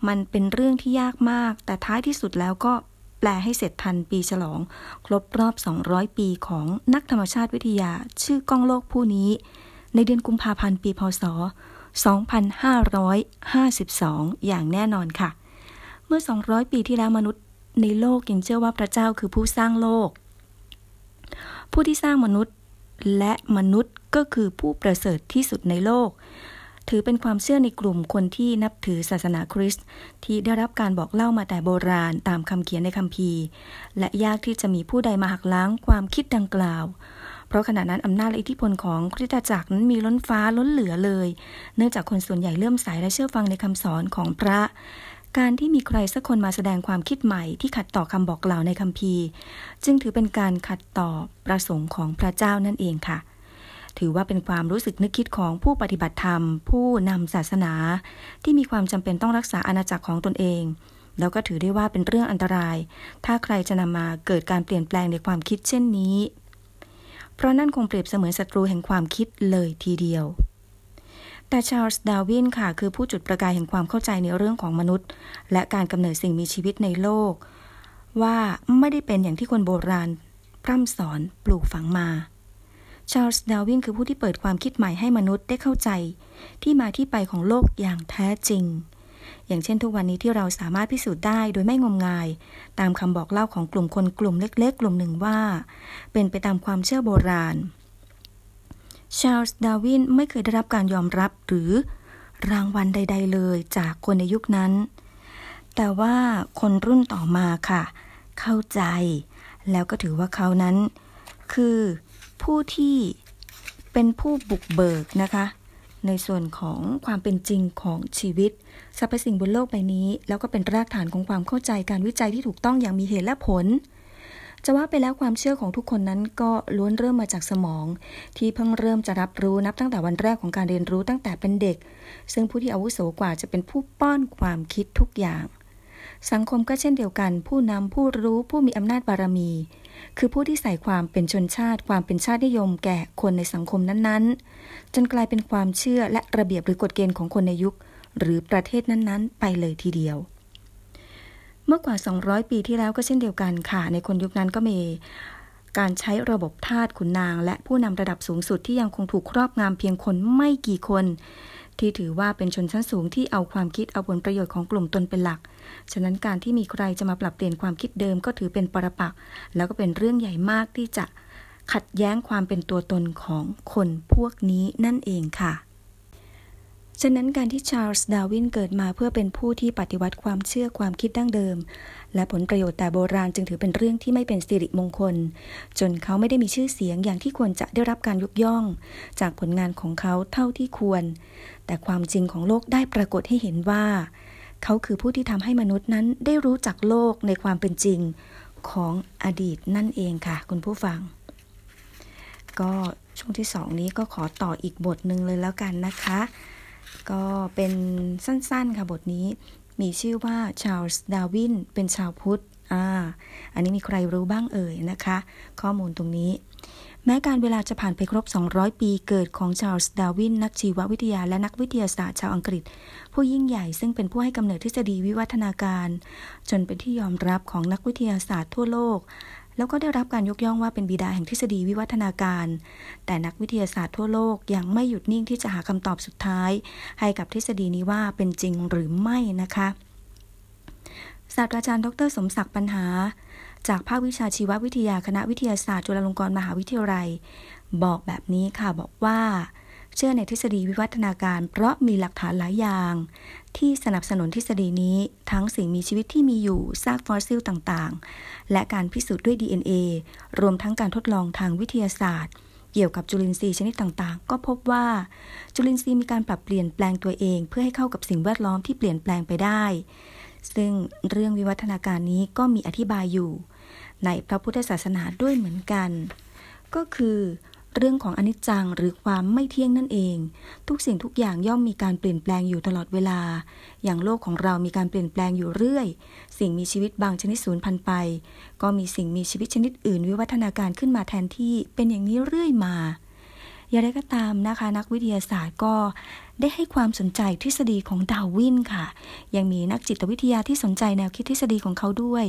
มันเป็นเรื่องที่ยากมาก แต่ท้ายที่สุดแล้วก็แปลให้เสร็จทันปีฉลอง ครบรอบ 200 ปีของนักธรรมชาติวิทยา ชื่อก้องโลกผู้นี้ ในเดือนกุมภาพันธ์ปีพศ 2552 อย่างแน่นอนค่ะ เมื่อ 200 ปีที่แล้วมนุษย์ในโลกยังเชื่อว่าพระเจ้าคือผู้สร้างโลก ผู้ที่สร้างมนุษย์และมนุษย์ ก็คือผู้ประเสริฐที่สุดในโลก ถือเป็นความเชื่อในกลุ่มคนที่นับถือศาสนาคริสต์ที่ได้รับการบอกเล่ามาแต่โบราณตามคำเขียนในคัมภีร์ และยากที่จะมีผู้ใดมาหักล้างความคิดดังกล่าว เพราะขณะนั้นอำนาจและอิทธิพลของคริสตจักรนั้นมีล้นฟ้าล้นเหลือเลย เนื่องจากคนส่วนใหญ่เลื่อมใสและเชื่อฟังในคำสอนของพระการที่มีใครสักคนมาแสดงความคิดใหม่ที่ขัดต่อคำบอกกล่าวในคัมภีร์ จึงถือเป็นการขัดต่อประสงค์ของพระเจ้านั่นเองค่ะ ถือว่าเป็นความรู้สึกนึกคิดของผู้ปฏิบัติธรรม ผู้นำศาสนา ที่มีความจำเป็นต้องรักษาอาณาจักรของตนเอง แล้วก็ถือได้ว่าเป็นเรื่องอันตราย ถ้าใครจะนำมาเกิดการเปลี่ยนแปลงในความคิดเช่นนี้ เพราะนั่นคงเปรียบเสมือนศัตรูแห่งความคิดเลยทีเดียวแต่ชาร์ลส์ดาร์วินค่ะ คือผู้จุดประกายแห่งความเข้าใจในเรื่องของมนุษย์ และการกำเนิดสิ่งมีชีวิตในโลก ว่าไม่ได้เป็นอย่างที่คนโบราณ พร่ำสอนปลูกฝังมา ชาร์ลส์ดาร์วินคือผู้ที่เปิดความคิดใหม่ให้มนุษย์ได้เข้าใจ ที่มาที่ไปของโลกอย่างแท้จริง อย่างเช่นทุกวันนี้ที่เราสามารถพิสูจน์ได้โดยไม่งมงาย ตามคำบอกเล่าของกลุ่มคนกลุ่มเล็ก ๆ กลุ่มหนึ่งว่า เป็นไปตามความเชื่อโบราณ ชาร์ลส์ดาวินไม่เคยได้รับการยอมรับหรือรางวัลใด ๆ เลยจากคนในยุคนั้น แต่ว่าคนรุ่นต่อมาค่ะ เข้าใจ แล้วก็ถือว่าเขานั้น คือ ผู้ที่เป็นผู้บุกเบิกนะคะ ในส่วนของความเป็นจริงของชีวิตสรรพสิ่งบนโลกใบนี้ แล้วก็เป็นรากฐานของความเข้าใจการวิจัยที่ถูกต้องอย่างมีเหตุและผลจะว่าไปแล้วความเชื่อของทุกคนนั้นก็ล้วนเริ่มมาจากสมอง ที่เพิ่งเริ่มจะรับรู้นับตั้งแต่วันแรกของการเรียนรู้ตั้งแต่เป็นเด็ก ซึ่งผู้ที่อาวุโสกว่าจะเป็นผู้ป้อนความคิดทุกอย่าง สังคมก็เช่นเดียวกัน ผู้นำผู้รู้ผู้มีอำนาจบารมี คือผู้ที่ใส่ความเป็นชนชาติ ความเป็นชาตินิยม แก่คนในสังคมนั้นๆ จนกลายเป็นความเชื่อและระเบียบหรือกฎเกณฑ์ของคนในยุค หรือประเทศนั้นๆ ไปเลยทีเดียว เมื่อกว่า 200 ปีที่แล้วก็เช่นเดียวกันค่ะ ในคนยุคนั้นก็มีการใช้ระบบทาสขุนนาง และผู้นำระดับสูงสุดที่ยังคงถูกครอบงำเพียงคนไม่กี่คน ที่ถือว่าเป็นชนชั้นสูงที่เอาความคิดเอาผลประโยชน์ของกลุ่มตนเป็นหลัก ฉะนั้นการที่มีใครจะมาปรับเปลี่ยนความคิดเดิมก็ถือเป็นปรปักแล้วก็เป็นเรื่องใหญ่มากที่จะขัดแย้งความเป็นตัวตนของคนพวกนี้นั่นเองค่ะฉะนั้นการที่ชาร์ลส์ดาร์วินเกิดมาเพื่อเป็นผู้ที่ปฏิวัติความเชื่อความคิดดั้งเดิม และผลประโยชน์แต่โบราณจึงถือเป็นเรื่องที่ไม่เป็นสิริมงคล จนเขาไม่ได้มีชื่อเสียงอย่างที่ควรจะได้รับการยกย่อง จากผลงานของเขาเท่าที่ควร แต่ความจริงของโลกได้ปรากฏให้เห็นว่า เขาคือผู้ที่ทำให้มนุษย์นั้นได้รู้จักโลกในความเป็นจริงของอดีตนั่นเองค่ะ คุณผู้ฟัง ก็ช่วงที่สองนี้ก็ขอต่ออีกบทหนึ่งเลยแล้วกันนะคะ ก็เป็นสั้นๆค่ะบทนี้ มีชื่อว่าชาร์ลส์ดาร์วินเป็นชาวพุทธอ่าอันนี้มีใครรู้บ้างเอ่ยนะคะ ข้อมูลตรงนี้ แม้กาลเวลาจะผ่านไปครบ 200 ปีเกิดของชาร์ลส์ดาร์วินนักชีววิทยาและนักวิทยาศาสตร์ชาวอังกฤษ ผู้ยิ่งใหญ่ซึ่งเป็นผู้ให้กำเนิดทฤษฎีวิวัฒนาการ จนเป็นที่ยอมรับของนักวิทยาศาสตร์ทั่วโลก แล้วก็ได้รับการยกย่องว่าเป็นบิดาแห่งทฤษฎีวิวัฒนาการ แต่นักวิทยาศาสตร์ทั่วโลกยังไม่หยุดนิ่งที่จะหาคำตอบสุดท้าย ให้กับทฤษฎีนี้ว่าเป็นจริงหรือไม่นะคะศาสตราจารย์ดรสมศักดิ์ปัญหา จากภาควิชาชีววิทยาคณะวิทยาศาสตร์จุฬาลงกรณ์มหาวิทยาลัย บอกแบบนี้ค่ะบอกว่า เชื่อในทฤษฎีวิวัฒนาการ เพราะมีหลักฐานหลายอย่าง ที่สนับสนุนทฤษฎีนี้ทั้งสิ่งมีชีวิตที่มีอยู่ซากฟอสซิลต่างๆ และการพิสูจน์ด้วย DNA รวมทั้งการทดลองทางวิทยาศาสตร์ เกี่ยวกับจุลินทรีย์ชนิดต่างๆ ก็พบว่า จุลินทรีย์มีการปรับเปลี่ยนแปลงตัวเอง เพื่อให้เข้ากับสิ่งแวดล้อมที่เปลี่ยนแปลงไปได้ ซึ่งเรื่องวิวัฒนาการนี้ก็มีอธิบายอยู่ ในพระพุทธศาสนาด้วยเหมือนกัน ก็คือ เรื่องของอนิจจังหรือความไม่เที่ยงนั่นเอง ทุกสิ่งทุกอย่างย่อมมีการเปลี่ยนแปลงอยู่ตลอดเวลา อย่างโลกของเรามีการเปลี่ยนแปลงอยู่เรื่อย สิ่งมีชีวิตบางชนิดสูญพันธุ์ไป ก็มีสิ่งมีชีวิตชนิดอื่น วิวัฒนาการขึ้นมาแทนที่เป็นอย่างนี้เรื่อยมา อย่างไรก็ตามนะคะ นักวิทยาศาสตร์ก็ได้ให้ความสนใจทฤษฎีของดาวินค่ะ ยังมีนักจิตวิทยาที่สนใจแนวคิดทฤษฎีของเขาด้วย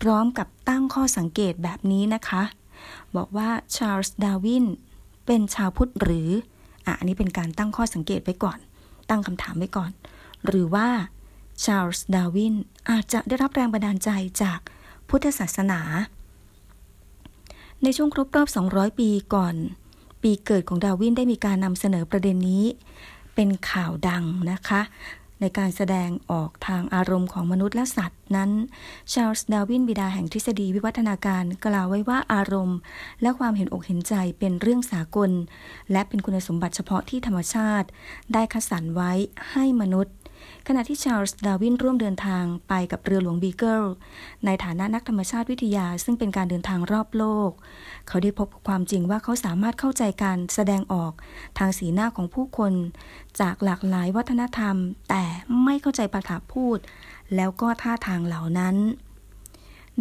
พร้อมกับตั้งข้อสังเกตแบบนี้นะคะ บอกว่าชาร์ลส์ดาร์วินเป็นชาวพุทธหรืออะอันนี้เป็นการตั้งข้อสังเกตไว้ก่อน ตั้งคำถามไว้ก่อน หรือว่าชาร์ลส์ดาร์วินอาจจะได้รับแรงบันดาลใจจากพุทธศาสนา ในช่วงครบรอบ 200 ปีก่อน ปีเกิดของดาร์วินได้มีการนำเสนอประเด็นนี้ เป็นข่าวดังนะคะ ในการแสดงออกทางอารมณ์ของมนุษย์และสัตว์นั้น ชาร์ลส์ดาร์วินบิดาแห่งทฤษฎีวิวัฒนาการกล่าวไว้ว่าอารมณ์ และความเห็นอกเห็นใจเป็นเรื่องสากล และเป็นคุณสมบัติเฉพาะที่ธรรมชาติ ได้คัดสรรไว้ให้มนุษย์ ขณะที่ชาร์ลส์ดาร์วินร่วมเดินทางไปกับเรือหลวงบีเกิลในฐานะนักธรรมชาติวิทยาซึ่งเป็นการเดินทางรอบโลก เขาได้พบความจริงว่าเขาสามารถเข้าใจการแสดงออกทางสีหน้าของผู้คน จากหลากหลายวัฒนธรรม แต่ไม่เข้าใจภาษาพูด แล้วก็ท่าทางเหล่านั้น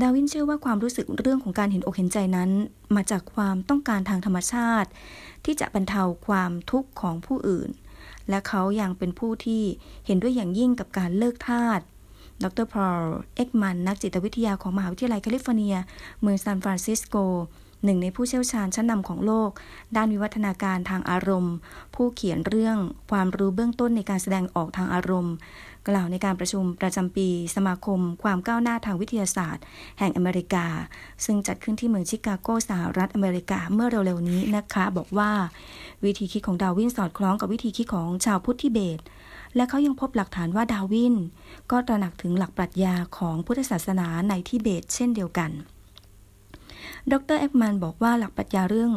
ดาร์วินเชื่อว่าความรู้สึกเรื่องของการเห็นอกเห็นใจนั้น มาจากความต้องการทางธรรมชาติ ที่จะบรรเทาความทุกข์ของผู้อื่น และเขายังเป็นผู้ที่เห็นด้วยอย่างยิ่งกับการเลิกทาสดรพอล เอ็กมัน นักจิตวิทยาของมหาวิทยาลัยแคลิฟอร์เนีย เมืองซานฟรานซิสโก หนึ่งในผู้เชี่ยวชาญชั้นนำของโลก ด้านวิวัฒนาการทางอารมณ์ ผู้เขียนเรื่องความรู้เบื้องต้นในการแสดงออกทางอารมณ์ กล่าวในการประชุมประจำปีสมาคมความก้าวหน้าทางวิทยาศาสตร์ แห่งอเมริกา ซึ่งจัดขึ้นที่เมืองชิคาโกสหรัฐอเมริกาเมื่อเร็วๆนี้นะคะ บอกว่า วิธีคิดของดาวินสอดคล้องกับวิธีคิดของชาวพุทธทิเบต และเขายังพบหลักฐานว่าดาวิน ก็ตระหนักถึงหลักปรัชญาของพุทธศาสนาในทิเบต เช่นเดียวกันดรเอ็กมันบอกว่าหลักปรัชญาเรื่อง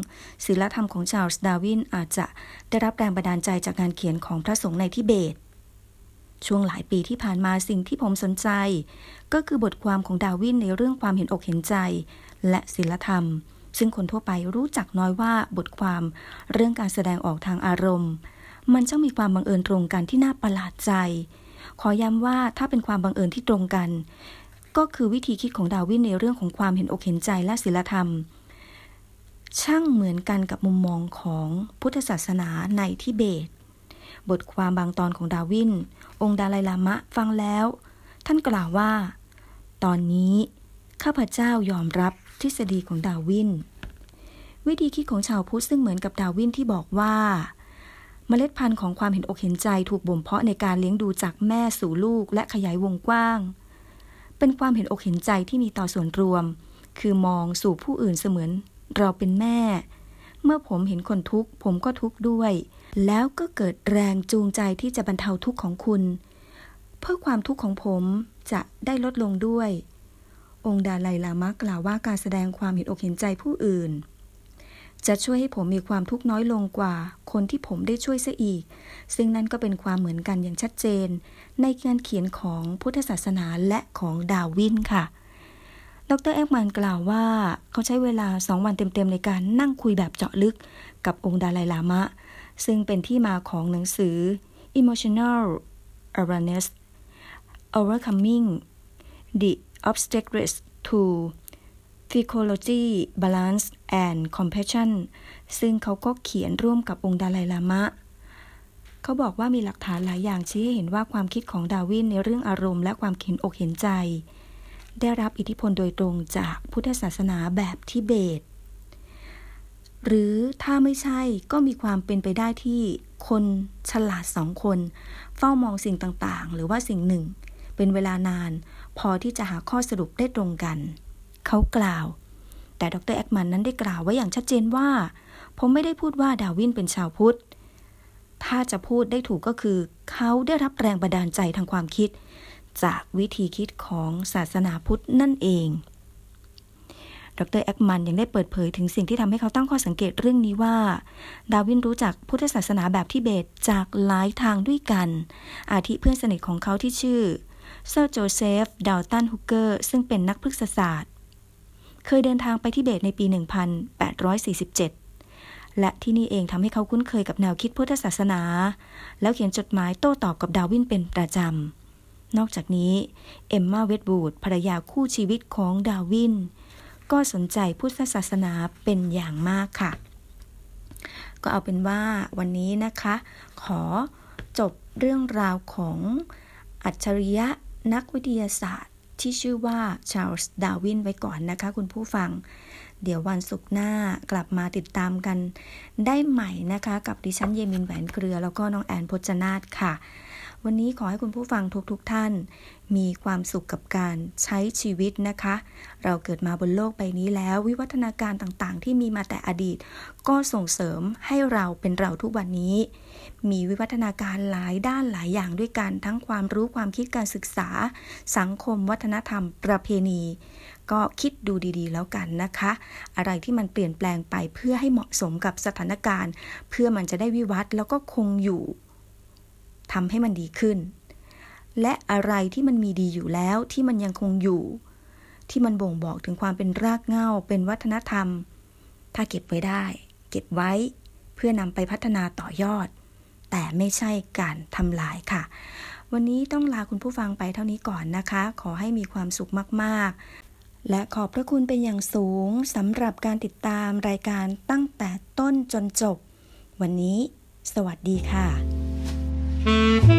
ศีลธรรมของชาร์ลส์ดาร์วินอาจจะได้รับแรงบันดาลใจจากงานเขียนของพระสงฆ์ในทิเบต ช่วงหลายปีที่ผ่านมาสิ่งที่ผมสนใจ ก็คือบทความของดาร์วินในเรื่องความเห็นอกเห็นใจ และศีลธรรม ซึ่งคนทั่วไปรู้จักน้อยว่าบทความเรื่องการแสดงออกทางอารมณ์ มันช่างมีความบังเอิญตรงกันที่น่าประหลาดใจ ขอย้ำว่าถ้าเป็นความบังเอิญที่ตรงกัน ก็คือวิธีคิดของดาวินในเรื่องของความเห็นอกเห็นใจและศีลธรรม ช่างเหมือนกันกับมุมมองของพุทธศาสนาในทิเบต บทความบางตอนของดาวิน องค์ดาลัยลามะฟังแล้ว ท่านกล่าวว่า ตอนนี้ ข้าพเจ้ายอมรับทฤษฎีของดาวิน วิธีคิดของชาวพุทธซึ่งเหมือนกับดาวินที่บอกว่า เมล็ดพันธุ์ของความเห็นอกเห็นใจถูกบ่มเพาะในการเลี้ยงดูจากแม่สู่ลูกและขยายวงกว้าง เป็นความเห็นอกเห็นใจที่มีต่อส่วนรวม คือมองสู่ผู้อื่นเสมือน เราเป็นแม่ เมื่อผมเห็นคนทุกข์ผมก็ทุกข์ด้วย แล้วก็เกิดแรงจูงใจที่จะบรรเทาทุกข์ของคุณ เพื่อความทุกข์ของผมจะได้ลดลงด้วย องค์ดาไลลามะกล่าวว่าการแสดงความเห็นอกเห็นใจผู้อื่น จะช่วยให้ผมมีความทุกข์น้อยลงกว่า คนที่ผมได้ช่วยซะอีก ซึ่งนั่นก็เป็นความเหมือนกันอย่างชัดเจน ในการเขียนของพุทธศาสนาและของดาวินค่ะดรแอกมันกล่าวว่า เขาใช้เวลาสองวันเต็มๆในการนั่งคุยแบบเจาะลึก กับองค์ดาไลลามะ ซึ่งเป็นที่มาของหนังสือ Emotional Awareness Overcoming the Obstacles to Psychology Balance and Compassion ซึ่งเขาก็เขียนร่วมกับองค์ดาลัยลามะ เขาบอกว่ามีหลักฐานหลายอย่างชี้ให้เห็นว่าความคิดของดาวินในเรื่องอารมณ์และความเห็นอกเห็นใจ ได้รับอิทธิพลโดยตรงจากพุทธศาสนาแบบทิเบต หรือถ้าไม่ใช่ก็มีความเป็นไปได้ที่คนฉลาดสองคน เฝ้ามองสิ่งต่างๆ หรือว่าสิ่งหนึ่ง เป็นเวลานาน พอที่จะหาข้อสรุปได้ตรงกัน เขากล่าว แต่ดรแอคมันนั้นได้กล่าวไว้อย่างชัดเจนว่า ผมไม่ได้พูดว่าดาร์วินเป็นชาวพุทธ ถ้าจะพูดได้ถูกก็คือ เขาได้รับแรงบันดาลใจทางความคิด จากวิธีคิดของศาสนาพุทธนั่นเอง ดรเอ็กมันยังได้เปิดเผยถึงสิ่งที่ทำให้เขาตั้งข้อสังเกตเรื่องนี้ว่า ดาร์วินรู้จักพุทธศาสนาแบบทิเบตจากหลายทางด้วยกัน อาทิเพื่อนสนิทของเขาที่ชื่อเซอร์โจเซฟดาลตันฮุกเกอร์ซึ่งเป็นนักพฤกษศาสตร์ เคยเดินทางไปทิเบตในปี 1847 และที่นี่เองทำให้เขาคุ้นเคยกับแนวคิดพุทธศาสนา แล้วเขียนจดหมายโต้ตอบกับดาวินเป็นประจำนอกจากนี้ เอมมาเวดบูดภรรยาคู่ชีวิตของดาวิน ก็สนใจพุทธศาสนาเป็นอย่างมากค่ะ ก็เอาเป็นว่าวันนี้นะคะ ขอจบเรื่องราวของอัจฉริยะนักวิทยาศาสตร์ ที่ชื่อว่าชาร์ลส์ดาร์วินไว้ก่อนนะคะ คุณผู้ฟัง เดี๋ยววันศุกร์หน้ากลับมาติดตามกันได้ใหม่นะคะ กับดิฉันเยมินแหวนเครือ แล้วก็น้องแอนพจนาตค่ะ วันนี้ขอให้คุณผู้ฟังทุกๆท่าน มีความสุขกับการใช้ชีวิตนะคะ เราเกิดมาบนโลกใบนี้แล้ว วิวัฒนาการต่างๆ ที่มีมาแต่อดีต ก็ส่งเสริมให้เราเป็นเราทุกวันนี้ มีวิวัฒนาการหลายด้านหลายอย่างด้วยกัน ทั้งความรู้ความคิดการศึกษา สังคม วัฒนธรรม ประเพณี ก็คิดดูดีๆ แล้วกันนะคะ อะไรที่มันเปลี่ยนแปลงไปเพื่อให้เหมาะสมกับสถานการณ์ เพื่อมันจะได้วิวัฒน์แล้วก็คงอยู่ ทำให้มันดีขึ้น และอะไรที่มันมีดีอยู่แล้วที่มันยังคงอยู่ ที่มันบ่งบอกถึงความเป็นรากเหง้าเป็นวัฒนธรรม ถ้าเก็บไว้ได้ เก็บไว้เพื่อนำไปพัฒนาต่อยอด แต่ไม่ใช่การทำลายค่ะ วันนี้ต้องลาคุณผู้ฟังไปเท่านี้ก่อนนะคะ ขอให้มีความสุขมากๆ และขอบพระคุณเป็นอย่างสูงสำหรับการติดตามรายการตั้งแต่ต้นจนจบ วันนี้ สวัสดีค่ะ Música